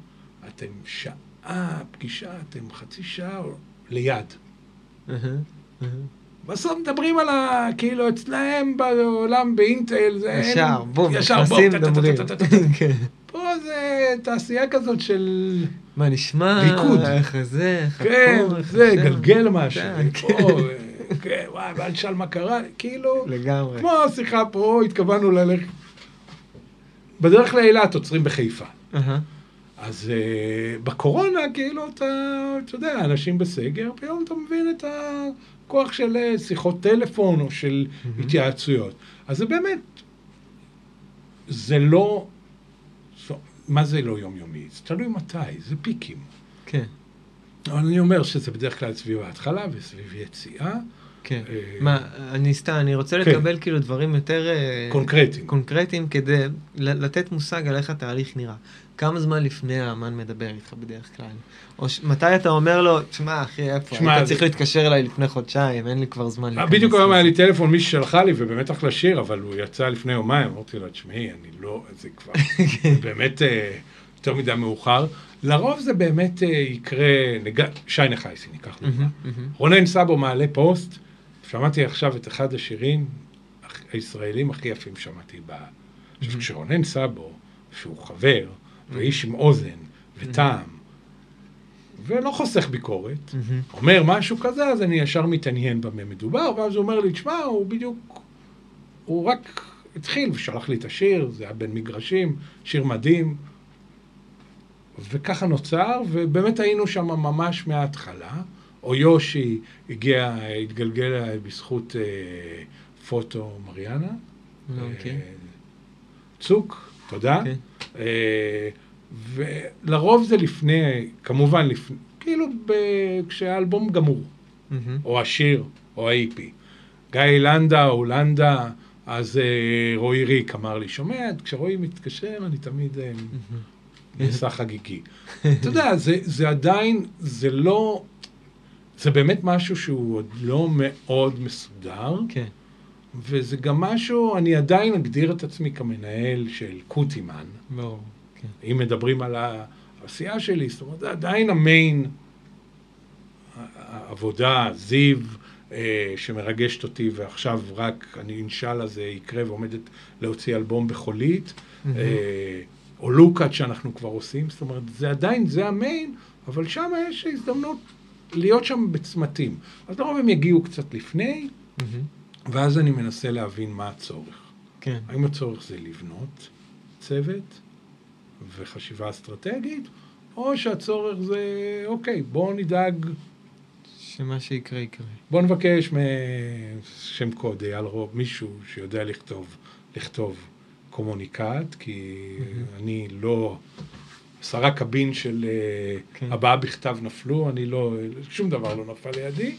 אתם שעה, פגישה, אתם חצי שעה ליד. בסוף מדברים על ה... כאילו, אצלהם בעולם באינטל זה... ישר, בום, נכנסים, מדברים. פה זה תעשייה כזאת של... מה נשמע? ריקוד. איך זה, איך כן, זה, גלגל משהו. פה, כן, וואי, ואל תשאל מה קרה, כאילו... לגמרי. כמו השיחה פה, התכוונו ללכת בדרך לאילת עוצרים בחיפה. אז uh, בקורונה, כאילו, אתה, אתה יודע, אנשים בסגר, פתאום אתה מבין את הכוח של אה, שיחות טלפון או של mm-hmm. התייעצויות. אז זה באמת, זה לא, מה זה לא יומיומי? זה תלוי מתי, זה פיקים. כן. אבל אני אומר שזה בדרך כלל סביב ההתחלה וסביב יציאה. כן. אה, מה, אני סתם, אני רוצה כן. לקבל כאילו דברים יותר... אה, קונקרטיים. קונקרטיים כדי לתת מושג על איך התהליך נראה. כמה זמן לפני האמן מדבר איתך בדרך כלל? או ש... מתי אתה אומר לו, תשמע אחי, איפה? שמה, היית צריך להתקשר אליי לפני חודשיים, אין לי כבר זמן להיכנס. בדיוק היום היה לי טלפון, מישהי שלחה לי, ובאמת אחלה שיר, אבל הוא יצא לפני יומיים, אמרתי לו, תשמעי, אני לא, זה כבר, כן. באמת אה, יותר מדי מאוחר. לרוב זה באמת יקרה, שי נחייסי, ניקח לדוגמה. רונן סבו מעלה פוסט, שמעתי עכשיו את אחד השירים הישראלים הכי יפים שמעתי ב... עכשיו, כשרונן סבו, שהוא חבר, ואיש עם אוזן וטעם, ולא חוסך ביקורת, אומר משהו כזה, אז אני ישר מתעניין במה מדובר, ואז הוא אומר לי, תשמע, הוא בדיוק, הוא רק התחיל ושלח לי את השיר, זה היה בין מגרשים, שיר מדהים, וככה נוצר, ובאמת היינו שם ממש מההתחלה. או יושי הגיע, התגלגל בזכות אה, פוטו מריאנה. אוקיי. אה, צוק, תודה. אוקיי. אה, ולרוב זה לפני, כמובן לפני, כאילו ב, כשהאלבום גמור, mm-hmm. או השיר, או ה-EP. גיא לנדה או לנדה, אז אה, רועי ריק אמר לי, שומע, כשרועי מתקשר אני תמיד אה, נעשה mm-hmm. חגיגי. אתה יודע, זה, זה עדיין, זה לא... זה באמת משהו שהוא עוד לא מאוד מסודר. כן. וזה גם משהו, אני עדיין אגדיר את עצמי כמנהל של קוטימן. ברור, כן. אם מדברים על העשייה שלי, זאת אומרת, זה עדיין המיין העבודה, זיו, אה, שמרגשת אותי, ועכשיו רק, אני אינשאללה זה יקרה ועומדת להוציא אלבום בחולית, mm-hmm. אה, או לוקאט שאנחנו כבר עושים, זאת אומרת, זה עדיין, זה המיין, אבל שם יש הזדמנות להיות שם בצמתים. אז לרוב הם יגיעו קצת לפני, mm-hmm. ואז אני מנסה להבין מה הצורך. כן. האם הצורך זה לבנות צוות וחשיבה אסטרטגית, או שהצורך זה, אוקיי, בואו נדאג... שמה שיקרה יקרה. בואו נבקש משם קוד, אייל רוב, מישהו שיודע לכתוב, לכתוב קומוניקט, כי mm-hmm. אני לא... עשרה קבין של אה, כן. הבעה בכתב נפלו, אני לא, שום דבר לא נפל לידי.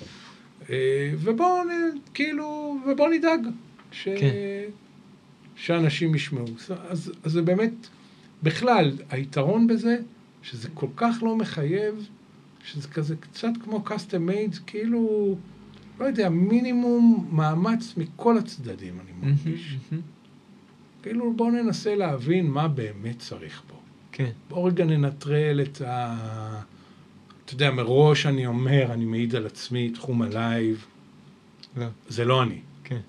אה, ובואו כאילו, ובואו נדאג ש... כן. שאנשים ישמעו. אז, אז זה באמת, בכלל, היתרון בזה, שזה כל כך לא מחייב, שזה כזה קצת כמו custom made, כאילו, לא יודע, מינימום מאמץ מכל הצדדים, אני מרגיש. כאילו, בואו ננסה להבין מה באמת צריך פה. כן. בואו רגע ננטרל את ה... אתה יודע, מראש אני אומר, אני מעיד על עצמי, תחום הלייב. לא. זה לא אני. כן.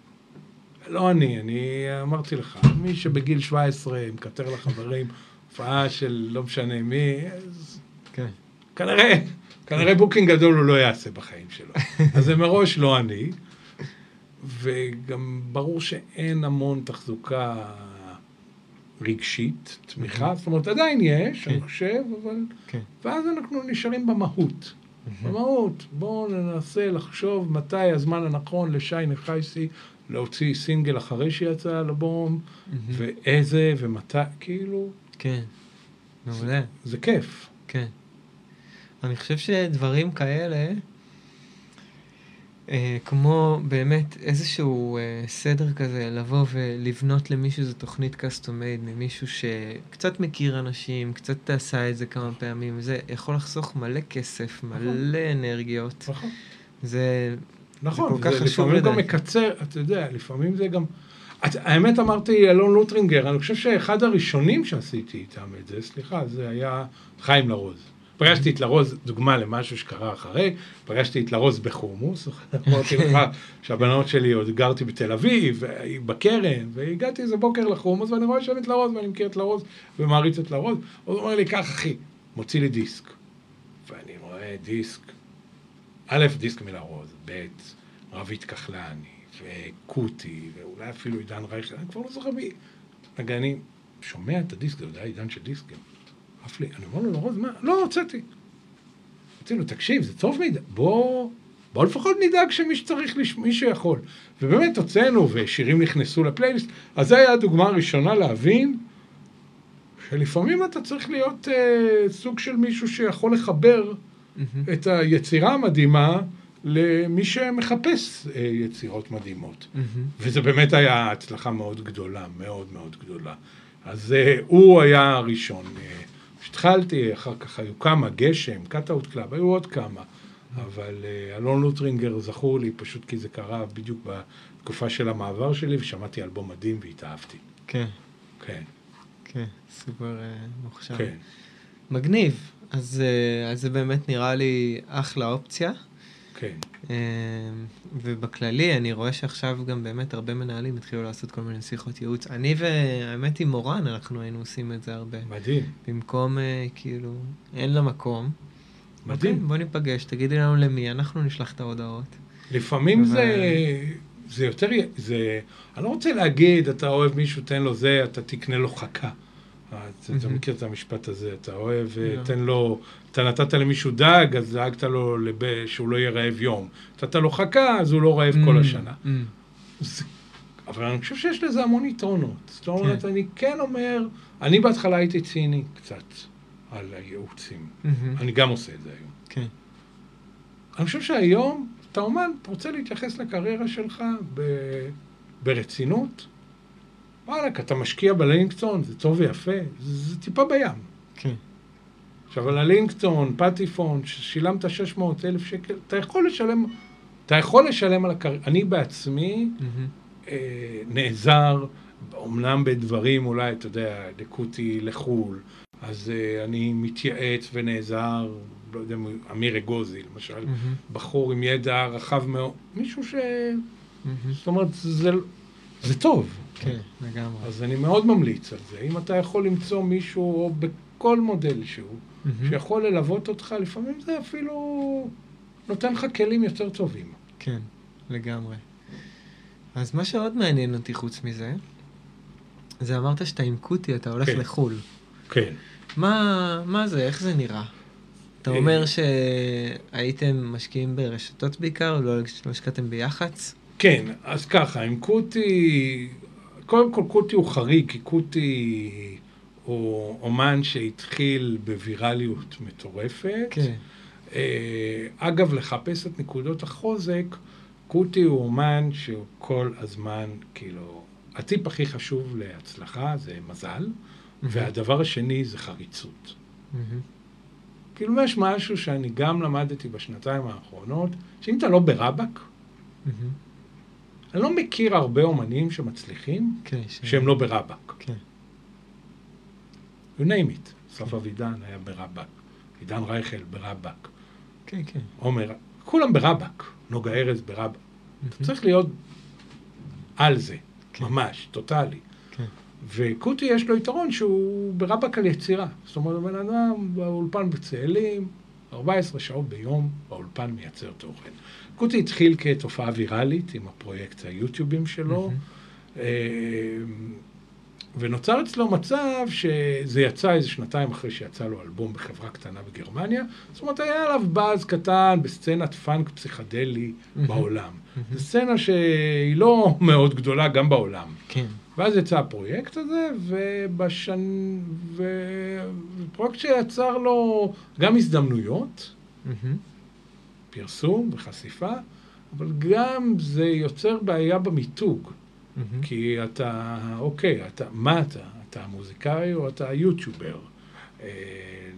לא אני, אני אמרתי לך, מי שבגיל 17 מקטר לחברים, הופעה של לא משנה מי, אז... כן. כנראה, כנראה booking גדול הוא לא יעשה בחיים שלו. אז זה מראש לא אני, וגם ברור שאין המון תחזוקה רגשית, תמיכה, זאת אומרת עדיין יש, אני כן. חושב, אבל... כן. ואז אנחנו נשארים במהות. במהות, בואו ננסה לחשוב מתי הזמן הנכון לשי נחייסי להוציא סינגל אחרי שיצא אלבום, ואיזה ומתי, כאילו... כן, מעולה. זה כיף. כן. אני חושב שדברים כאלה, אה, כמו באמת איזשהו אה, סדר כזה, לבוא ולבנות למישהו איזו תוכנית קאסטום מייד ממישהו שקצת מכיר אנשים, קצת עשה את זה כמה פעמים, זה יכול לחסוך מלא כסף, נכון. מלא אנרגיות. נכון. זה, נכון, זה כל כך חשוב לדעת. לפעמים גם מקצר, אתה יודע, לפעמים זה גם... את, האמת אמרתי אלון לוטרינגר, אני חושב שאחד הראשונים שעשיתי איתם את זה, סליחה, זה היה חיים לרוז. פגשתי את לרוז, דוגמה למשהו שקרה אחרי, פגשתי את לרוז בחומוס, אמרתי לך שהבנות שלי עוד גרתי בתל אביב, בכרם, והגעתי איזה בוקר לחומוס, ואני רואה שם את לרוז, ואני מכיר את לרוז, ומעריץ את לרוז, הוא אומר לי, קח אחי, מוציא לי דיסק. ואני רואה דיסק, א', דיסק מלרוז, ב', רבית כחלני, וקוטי, ואולי אפילו עידן רייכל, אני כבר לא זוכר מי. נגנים, שומע את הדיסק, זה יודע עידן של דיסקים. עף לי, אני אומר לו, לרוז, מה? לא, הוצאתי. אמרתי לו, תקשיב, זה טוב מדי, בוא, בוא לפחות נדאג שמי שצריך, מי שיכול. ובאמת הוצאנו, ושירים נכנסו לפלייליסט, אז זו הייתה הדוגמה הראשונה להבין שלפעמים אתה צריך להיות אה, סוג של מישהו שיכול לחבר mm-hmm. את היצירה המדהימה למי שמחפש אה, יצירות מדהימות. Mm-hmm. וזה באמת היה הצלחה מאוד גדולה, מאוד מאוד גדולה. אז אה, הוא היה הראשון. אה, כשהתחלתי, אחר כך היו כמה, גשם, Cut Out Club, היו עוד כמה. אבל אה, אלון לוטרינגר זכור לי פשוט כי זה קרה בדיוק בתקופה של המעבר שלי, ושמעתי אלבום מדהים והתאהבתי. כן. כן. כן, סופר אה, מוכשר. כן. מגניב. אז, uh, אז זה באמת נראה לי אחלה אופציה. כן. Uh, ובכללי, אני רואה שעכשיו גם באמת הרבה מנהלים התחילו לעשות כל מיני שיחות ייעוץ. אני והאמת עם מורן, אנחנו היינו עושים את זה הרבה. מדהים. במקום, uh, כאילו, אין לה מקום. מדהים. אוקיי, בוא ניפגש, תגידי לנו למי, אנחנו נשלח את ההודעות. לפעמים ו... זה... זה יותר, זה, אני לא רוצה להגיד, אתה אוהב מישהו, תן לו זה, אתה תקנה לו חכה. אתה מכיר את המשפט הזה, אתה אוהב, לא. תן לו, אתה נתת למישהו דג, אז דאגת לו שהוא לא יהיה רעב יום. נתת לו חכה, אז הוא לא רעב כל השנה. אבל אני חושב שיש לזה המון יתרונות. זאת אומרת, כן. אני כן אומר, אני בהתחלה הייתי ציני קצת על הייעוצים. אני גם עושה את זה היום. כן. אני חושב שהיום, אתה אומן, אתה רוצה להתייחס לקריירה שלך ברצינות, וואלכ, אתה משקיע בלינקסטון, זה טוב ויפה, זה, זה טיפה בים. כן. עכשיו, על הלינקסטון, פטיפון, ששילמת 600 אלף שקל, אתה יכול לשלם, אתה יכול לשלם על הקריירה. אני בעצמי mm-hmm. אה, נעזר, אמנם בדברים, אולי, אתה יודע, דקותי לחו"ל, אז אה, אני מתייעץ ונעזר, לא יודע, אמיר אגוזי, למשל, mm-hmm. בחור עם ידע רחב מאוד, מישהו ש... Mm-hmm. זאת אומרת, זה, זה טוב. כן, לגמרי. אז אני מאוד ממליץ על זה. אם אתה יכול למצוא מישהו, או בכל מודל שהוא, mm-hmm. שיכול ללוות אותך, לפעמים זה אפילו נותן לך כלים יותר טובים. כן, לגמרי. אז מה שעוד מעניין אותי חוץ מזה, זה אמרת שאתה עם קוטי, אתה הולך כן. לחו"ל. כן. מה, מה זה, איך זה נראה? אתה אה, אומר שהייתם משקיעים ברשתות בעיקר, לא השקעתם ביח"צ? כן, אז ככה, עם קוטי, קודם כל קוטי הוא חריג, כי קוטי הוא אומן שהתחיל בווירליות מטורפת. כן. אה, אגב, לחפש את נקודות החוזק, קוטי הוא אומן שהוא כל הזמן, כאילו, הטיפ הכי חשוב להצלחה זה מזל, mm-hmm. והדבר השני זה חריצות. Mm-hmm. כאילו, יש משהו שאני גם למדתי בשנתיים האחרונות, שאם אתה לא ברבק, mm-hmm. אני לא מכיר הרבה אומנים שמצליחים, כן, ש... שהם לא ברבק. כן. You name it. כן. אבידן היה ברבק, עידן רייכל ברבק. כן, כן. עומר, כולם ברבק. נוגה ארז ברבק. אתה צריך להיות על זה, כן. ממש, טוטאלי. כן. וקוטי יש לו יתרון שהוא ברבק על יצירה. זאת אומרת, בן אדם באולפן בצאלים, 14 שעות ביום באולפן מייצר תוכן. קוטי התחיל כתופעה ויראלית עם הפרויקט היוטיובים שלו. Mm-hmm. ונוצר אצלו מצב שזה יצא איזה שנתיים אחרי שיצא לו אלבום בחברה קטנה בגרמניה, זאת אומרת היה עליו באז קטן בסצנת פאנק פסיכדלי בעולם. זו סצנה שהיא לא מאוד גדולה גם בעולם. כן. ואז יצא הפרויקט הזה, ובשנ... ופרויקט שיצר לו גם הזדמנויות, פרסום וחשיפה, אבל גם זה יוצר בעיה במיתוג. Mm-hmm. כי אתה, אוקיי, אתה, מה אתה? אתה מוזיקאי או אתה יוטיובר? אה,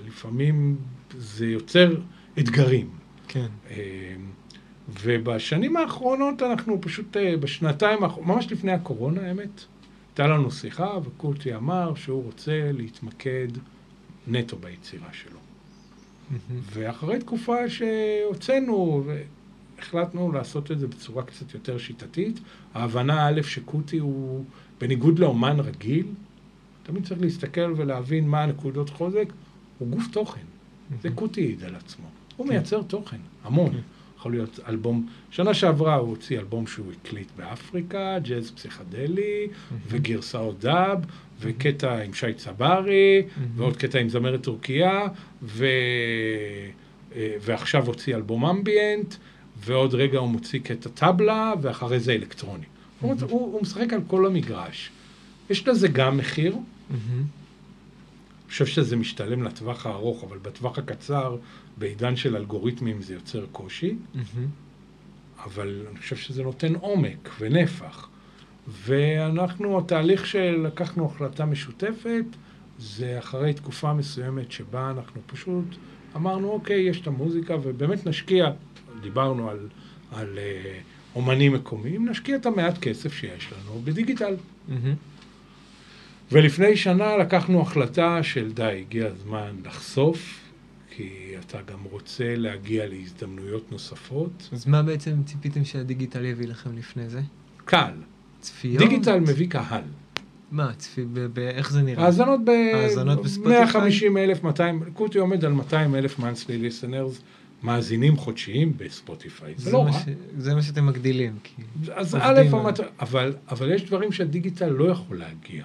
לפעמים זה יוצר אתגרים. כן. אה, ובשנים האחרונות אנחנו פשוט, אה, בשנתיים, ממש לפני הקורונה, האמת, הייתה לנו שיחה וקורטי אמר שהוא רוצה להתמקד נטו ביצירה שלו. ואחרי תקופה שהוצאנו, החלטנו לעשות את זה בצורה קצת יותר שיטתית. ההבנה, א', שקוטי הוא, בניגוד לאומן רגיל, תמיד צריך להסתכל ולהבין מה הנקודות חוזק, הוא גוף תוכן. זה קוטי העיד על עצמו. הוא כן. מייצר תוכן, המון. יכול להיות אלבום, שנה שעברה הוא הוציא אלבום שהוא הקליט באפריקה, ג'אז פסיכדלי, וגרסאות דאב, וקטע עם שי צברי, ועוד קטע עם זמרת טורקיה, ו... אה, ועכשיו הוציא אלבום אמביאנט, ועוד רגע הוא מוציא קטע טבלה, ואחרי זה אלקטרוני. Mm-hmm. הוא, הוא משחק על כל המגרש. יש לזה גם מחיר. Mm-hmm. חושב שזה משתלם לטווח הארוך, אבל בטווח הקצר, בעידן של אלגוריתמים זה יוצר קושי. Mm-hmm. אבל אני חושב שזה נותן עומק ונפח. ואנחנו, התהליך שלקחנו החלטה משותפת, זה אחרי תקופה מסוימת שבה אנחנו פשוט אמרנו, אוקיי, יש את המוזיקה, ובאמת נשקיע דיברנו על, על אה, אומנים מקומיים, נשקיע את המעט כסף שיש לנו בדיגיטל. Mm-hmm. ולפני שנה לקחנו החלטה של די, הגיע הזמן לחשוף, כי אתה גם רוצה להגיע להזדמנויות נוספות. אז מה בעצם ציפיתם שהדיגיטל יביא לכם לפני זה? קל. צפיות? דיגיטל מביא קהל. מה, צפי, איך זה נראה? האזנות ב... האזנות בספוטיפיי? 150 אלף, 200, קוטי עומד על 200 אלף monthly listeners. מאזינים חודשיים בספוטיפיי. זה, זה לא רע. ש... זה מה שאתם מגדילים. כי אז א', המת... אבל, אבל יש דברים שהדיגיטל לא יכול להגיע.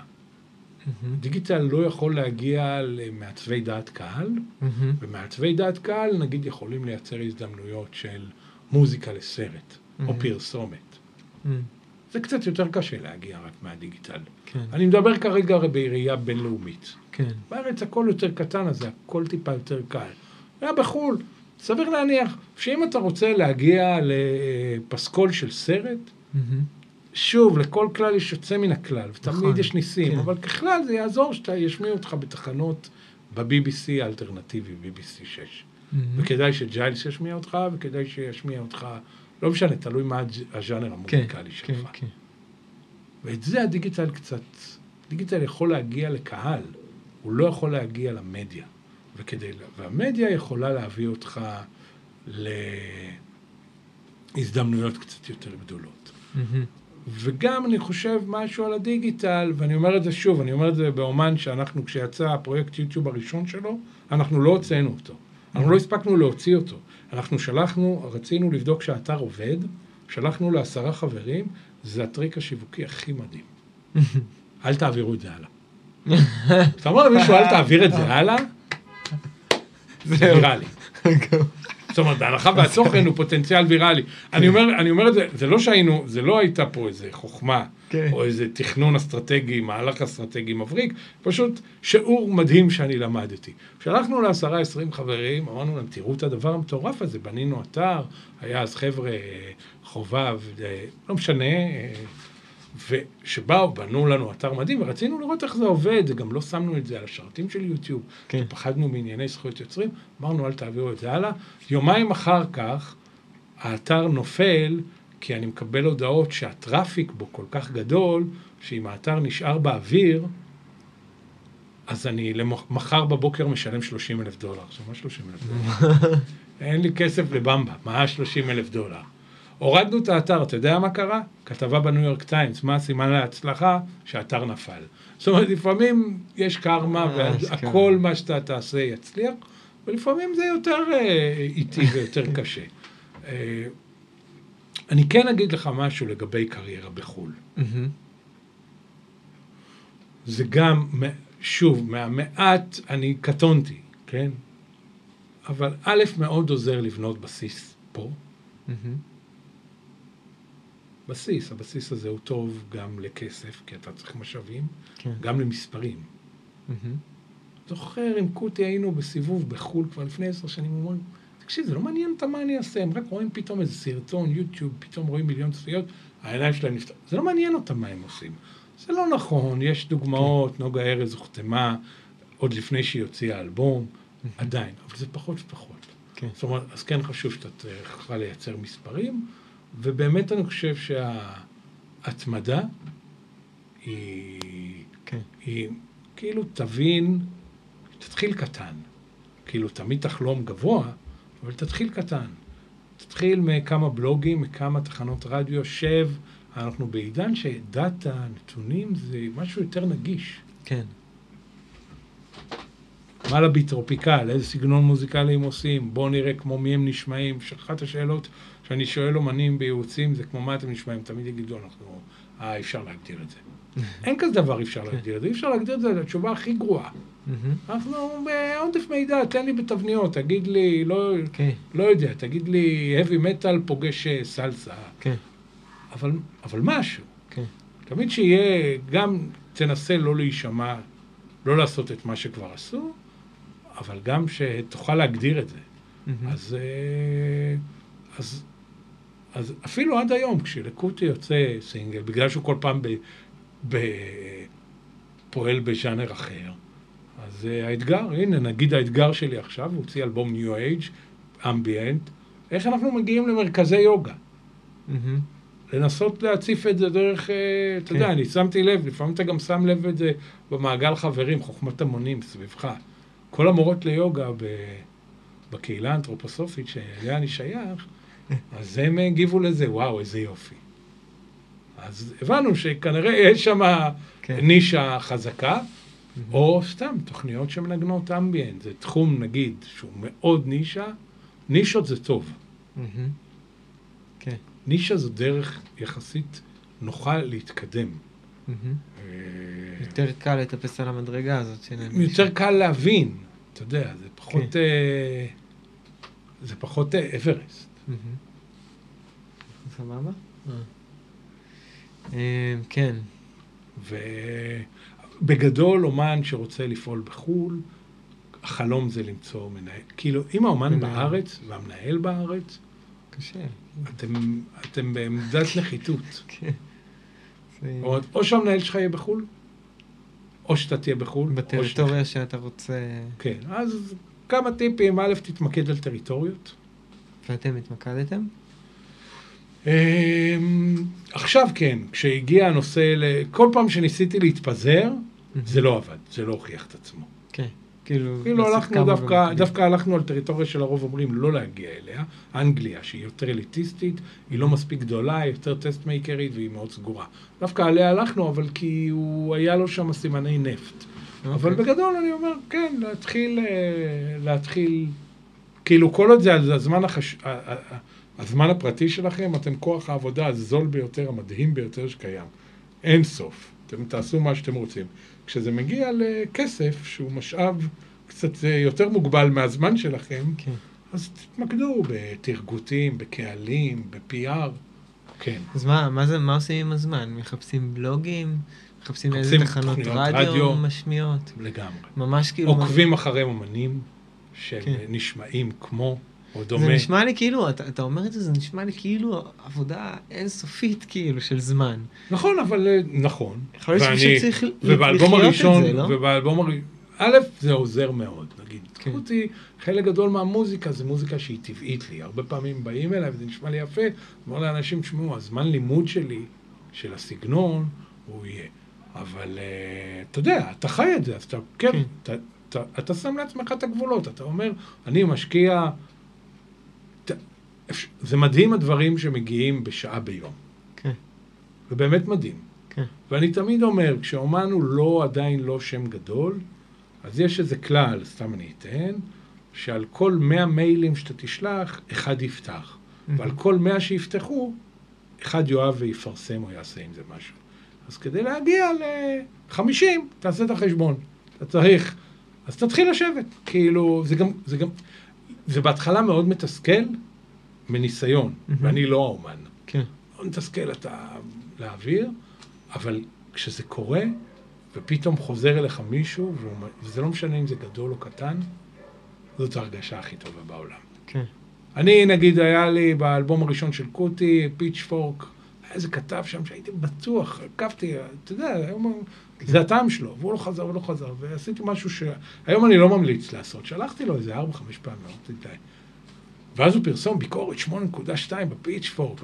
דיגיטל לא יכול להגיע למעצבי דעת קהל. ומעצבי דעת קהל נגיד יכולים לייצר הזדמנויות של מוזיקה לסרט. או פרסומת. זה קצת יותר קשה להגיע רק מהדיגיטל. כן. אני מדבר כרגע בראייה בינלאומית. כן. בארץ הכל יותר קטן, אז הכל טיפה יותר קל. היה בחו"ל, סביר להניח שאם אתה רוצה להגיע לפסקול של סרט, mm-hmm. שוב, לכל כלל יש יוצא מן הכלל, ותמיד נכון, יש ניסים, כן. אבל ככלל זה יעזור שאתה ישמיע אותך בתחנות ב-BBC האלטרנטיבי, BBC 6. Mm-hmm. וכדאי שג'יילס ישמיע אותך, וכדאי שישמיע אותך, לא משנה, תלוי מה הז'אנר כן, המוזיקלי כן, שלך. כן, כן. ואת זה הדיגיטל קצת, דיגיטל יכול להגיע לקהל, הוא לא יכול להגיע למדיה. וכדי, והמדיה יכולה להביא אותך להזדמנויות קצת יותר גדולות. Mm-hmm. וגם אני חושב משהו על הדיגיטל, ואני אומר את זה שוב, אני אומר את זה באומן שאנחנו, כשיצא הפרויקט יוטיוב הראשון שלו, אנחנו לא הוצאנו אותו. אנחנו לא הספקנו להוציא אותו. אנחנו שלחנו, רצינו לבדוק שהאתר עובד, שלחנו לעשרה חברים, זה הטריק השיווקי הכי מדהים. אל תעבירו את זה הלאה. אתה אומר למישהו, אל תעביר את זה הלאה, זה ויראלי. זאת אומרת, בהנחה והתוכן הוא פוטנציאל ויראלי. אני אומר, אני אומר את זה, זה לא שהיינו, זה לא הייתה פה איזה חוכמה, כן. או איזה תכנון אסטרטגי, מהלך אסטרטגי מבריק, פשוט שיעור מדהים שאני למדתי. כשהלכנו לעשרה עשרים חברים, אמרנו להם, תראו את הדבר המטורף הזה, בנינו אתר, היה אז חבר'ה, חובב, אה, לא משנה, אה, ושבאו, בנו לנו אתר מדהים, ורצינו לראות איך זה עובד, גם לא שמנו את זה על השרתים של יוטיוב, כן. פחדנו מענייני זכויות יוצרים, אמרנו אל תעבירו את זה הלאה. יומיים אחר כך, האתר נופל, כי אני מקבל הודעות שה traffic בו כל כך גדול, שאם האתר נשאר באוויר, אז אני מחר בבוקר משלם 30 אלף דולר. עכשיו, מה 30 אלף דולר? אין לי כסף לבמבה, מה 30 אלף דולר? הורדנו את האתר, אתה יודע מה קרה? כתבה בניו יורק טיימס, מה הסימן להצלחה? שהאתר נפל. זאת אומרת, לפעמים יש קרמה אה, והכל מה שאתה תעשה יצליח, ולפעמים זה יותר אה, איטי ויותר קשה. אה, אני כן אגיד לך משהו לגבי קריירה בחו"ל. זה גם, שוב, מהמעט אני קטונתי, כן? אבל א', מאוד עוזר לבנות בסיס פה. Mm-hmm. בסיס, הבסיס הזה הוא טוב גם לכסף, כי אתה צריך משאבים, כן. גם למספרים. זוכר, עם קוטי היינו בסיבוב בחו"ל כבר לפני עשר שנים, אומרים, תקשיב, זה לא מעניין אותם מה אני אעשה, הם רק רואים פתאום איזה סרטון, יוטיוב, פתאום רואים מיליון צפיות, העיניים שלהם נפתח... זה לא מעניין אותם מה הם עושים. זה לא נכון, יש דוגמאות, כן. נוגה ארז הוחתמה עוד לפני שהיא הוציאה אלבום, עדיין, אבל זה פחות ופחות. כן. זאת אומרת, אז כן חשוב שאתה צריך לייצר מספרים, ובאמת אני חושב שההתמדה היא, כן. היא כאילו תבין, תתחיל קטן. כאילו, תמיד תחלום גבוה, אבל תתחיל קטן. תתחיל מכמה בלוגים, מכמה תחנות רדיו, שב. אנחנו בעידן שדאטה, נתונים, זה משהו יותר נגיש. כן. מה לביטרופיקל, איזה סגנון מוזיקלי הם עושים, בואו נראה כמו מי הם נשמעים. אחת השאלות שאני שואל אומנים בייעוצים זה כמו מה אתם נשמעים, תמיד יגידו אנחנו, אה, אפשר להגדיר את זה. אין כזה דבר אפשר. להגדיר את זה, אי אפשר להגדיר את זה, זו התשובה הכי גרועה. אנחנו בעודף מידע, תן לי בתבניות, תגיד לי, לא, כן. לא יודע, תגיד לי heavy metal פוגש אה, סלסה. כן. אבל, אבל משהו. כן. תמיד שיהיה, גם תנסה לא להישמע, לא לעשות את מה שכבר עשו, אבל גם שתוכל להגדיר את זה. אז, אה, אז, אז אפילו עד היום, כשלקוטי יוצא סינגל, בגלל שהוא כל פעם ב, ב, פועל בז'אנר אחר, אז uh, האתגר, הנה, נגיד האתגר שלי עכשיו, הוא הוציא אלבום New Age, אמביאנט, איך אנחנו מגיעים למרכזי יוגה? Mm-hmm. לנסות להציף את זה דרך, uh, אתה יודע, כן. אני שמתי לב, לפעמים אתה גם שם לב את זה במעגל חברים, חוכמת המונים סביבך. כל המורות ליוגה ב, בקהילה האנתרופוסופית שאליה אני שייך, אז הם הגיבו לזה, וואו, איזה יופי. אז הבנו שכנראה יש שם כן. נישה חזקה, mm-hmm. או סתם תוכניות שמנגנות אמביאנט. זה תחום, נגיד, שהוא מאוד נישה, נישות זה טוב. Mm-hmm. כן. נישה זו דרך יחסית נוחה להתקדם. Mm-hmm. יותר קל לטפס על המדרגה הזאת. יותר קל להבין, אתה יודע, זה פחות... כן. אה, זה פחות אה, אברסט. סבבה? אה, כן. ובגדול, אומן שרוצה לפעול בחו"ל, החלום זה למצוא מנהל. כאילו, אם האומן מנהל. בארץ והמנהל בארץ, קשה. אתם, אתם בעמדת נחיתות. כן. או, או שהמנהל שלך יהיה בחו"ל, או שאתה תהיה בחו"ל. בטריטוריה שאתה רוצה... כן, אז כמה טיפים. א', תתמקד על טריטוריות. ואתם התמקדתם? אמ, עכשיו כן, כשהגיע הנושא, כל פעם שניסיתי להתפזר, זה לא עבד, זה לא הוכיח את עצמו. כן, כאילו... כאילו הלכנו דווקא, דווקא הלכנו על טריטוריה שלרוב אומרים לא להגיע אליה, אנגליה, שהיא יותר אליטיסטית, היא לא מספיק גדולה, היא יותר טסט מייקרית והיא מאוד סגורה. דווקא עליה הלכנו, אבל כי הוא, היה לו שם סימני נפט. Okay. אבל אוקיי. בגדול אני אומר, כן, להתחיל, אה, להתחיל, כאילו כל עוד זה הזמן החש... הזמן הפרטי שלכם, אתם כוח העבודה הזול ביותר, המדהים ביותר שקיים. אין סוף. אתם תעשו מה שאתם רוצים. כשזה מגיע לכסף, שהוא משאב קצת יותר מוגבל מהזמן שלכם, כן. אז תתמקדו בתרגותים, בקהלים, ב-PR. כן. אז מה, מה, זה, מה עושים עם הזמן? מחפשים בלוגים? מחפשים איזה תחנות רדיו, רדיו משמיעות? לגמרי. ממש כאילו... עוקבים מה... אחרי אומנים שנשמעים כן. כמו או דומה. זה נשמע לי כאילו, אתה, אתה אומר את זה, זה נשמע לי כאילו עבודה אינסופית כאילו של זמן. נכון, אבל אה, נכון. יכול להיות שצריך לחיות את זה, לא? ובאלבום הראשון, א', זה עוזר מאוד, נגיד. כן. אותי, חלק גדול מהמוזיקה זה מוזיקה שהיא טבעית לי. הרבה פעמים באים אליי וזה נשמע לי יפה, אומר לאנשים, תשמעו, הזמן לימוד שלי, של הסגנון, הוא יהיה. אבל uh, אתה יודע, אתה חי את זה, אז אתה, כן, כן. אתה, אתה, אתה שם לעצמך את הגבולות, אתה אומר, אני משקיע... זה מדהים הדברים שמגיעים בשעה ביום. כן. זה באמת מדהים. כן. ואני תמיד אומר, כשאומן הוא לא, עדיין לא שם גדול, אז יש איזה כלל, סתם אני אתן, שעל כל 100 מיילים שאתה תשלח, אחד יפתח. ועל כל 100 שיפתחו, אחד יאהב ויפרסם או יעשה עם זה משהו. אז כדי להגיע ל-50, תעשה את החשבון. אתה צריך, אז תתחיל לשבת. כאילו, זה גם, זה גם, זה בהתחלה מאוד מתסכל מניסיון, mm-hmm. ואני לא האומן. כן. מאוד מתסכל אתה להעביר, אבל כשזה קורה, ופתאום חוזר אליך מישהו, וזה לא משנה אם זה גדול או קטן, זאת ההרגשה הכי טובה בעולם. כן. אני, נגיד, היה לי באלבום הראשון של קוטי, פיץ' פורק, היה איזה כתב שם שהייתי בטוח, עקבתי, אתה יודע, היום זה הטעם שלו, והוא לא חזר ולא חזר, ועשיתי משהו שהיום אני לא ממליץ לעשות. שלחתי לו איזה ארבע, חמש פעמים, אמרתי די. ואז הוא פרסום ביקורת 8.2 בפיצ'פורק,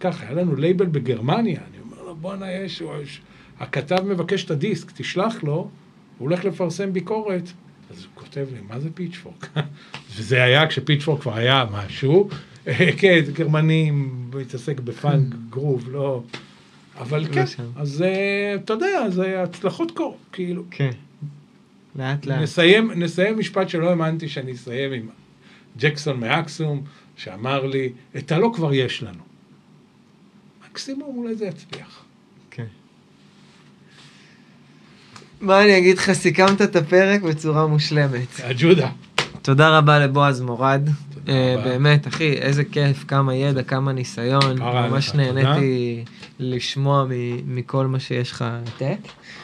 ככה, היה לנו לייבל בגרמניה, אני אומר לו, בואנה, יש, יש, הכתב מבקש את הדיסק, תשלח לו, הוא הולך לפרסם ביקורת. אז הוא כותב לי, מה זה פיצ'פורק? וזה היה כשפיצ'פורק כבר היה משהו. כן, גרמני מתעסק בפאנק, גרוב, לא... אבל כן, אז אה, אתה יודע, זה הצלחות קורות, כאילו. כן, לאט לאט. נסיים, נסיים משפט שלא האמנתי שאני אסיים עם ג'קסון מאקסום, שאמר לי, את הלא כבר יש לנו. מקסימום אולי זה יצליח. כן. מה אני אגיד לך, סיכמת את הפרק בצורה מושלמת. אג'ודה. תודה רבה לבועז מורד. Uh, באמת, אחי, איזה כיף, כמה ידע, כמה ניסיון. ממש נהניתי לשמוע מכל מה שיש לך לתת.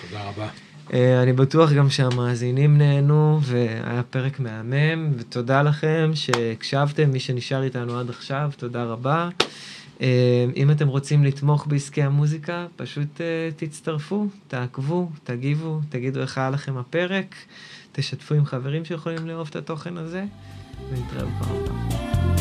תודה רבה. Uh, אני בטוח גם שהמאזינים נהנו, והיה פרק מהמם, ותודה לכם שהקשבתם, מי שנשאר איתנו עד עכשיו, תודה רבה. Uh, אם אתם רוצים לתמוך בעסקי המוזיקה, פשוט uh, תצטרפו, תעקבו, תגיבו, תגידו איך היה לכם הפרק, תשתפו עם חברים שיכולים לאהוב את התוכן הזה. ונתראה בפעם הבאה.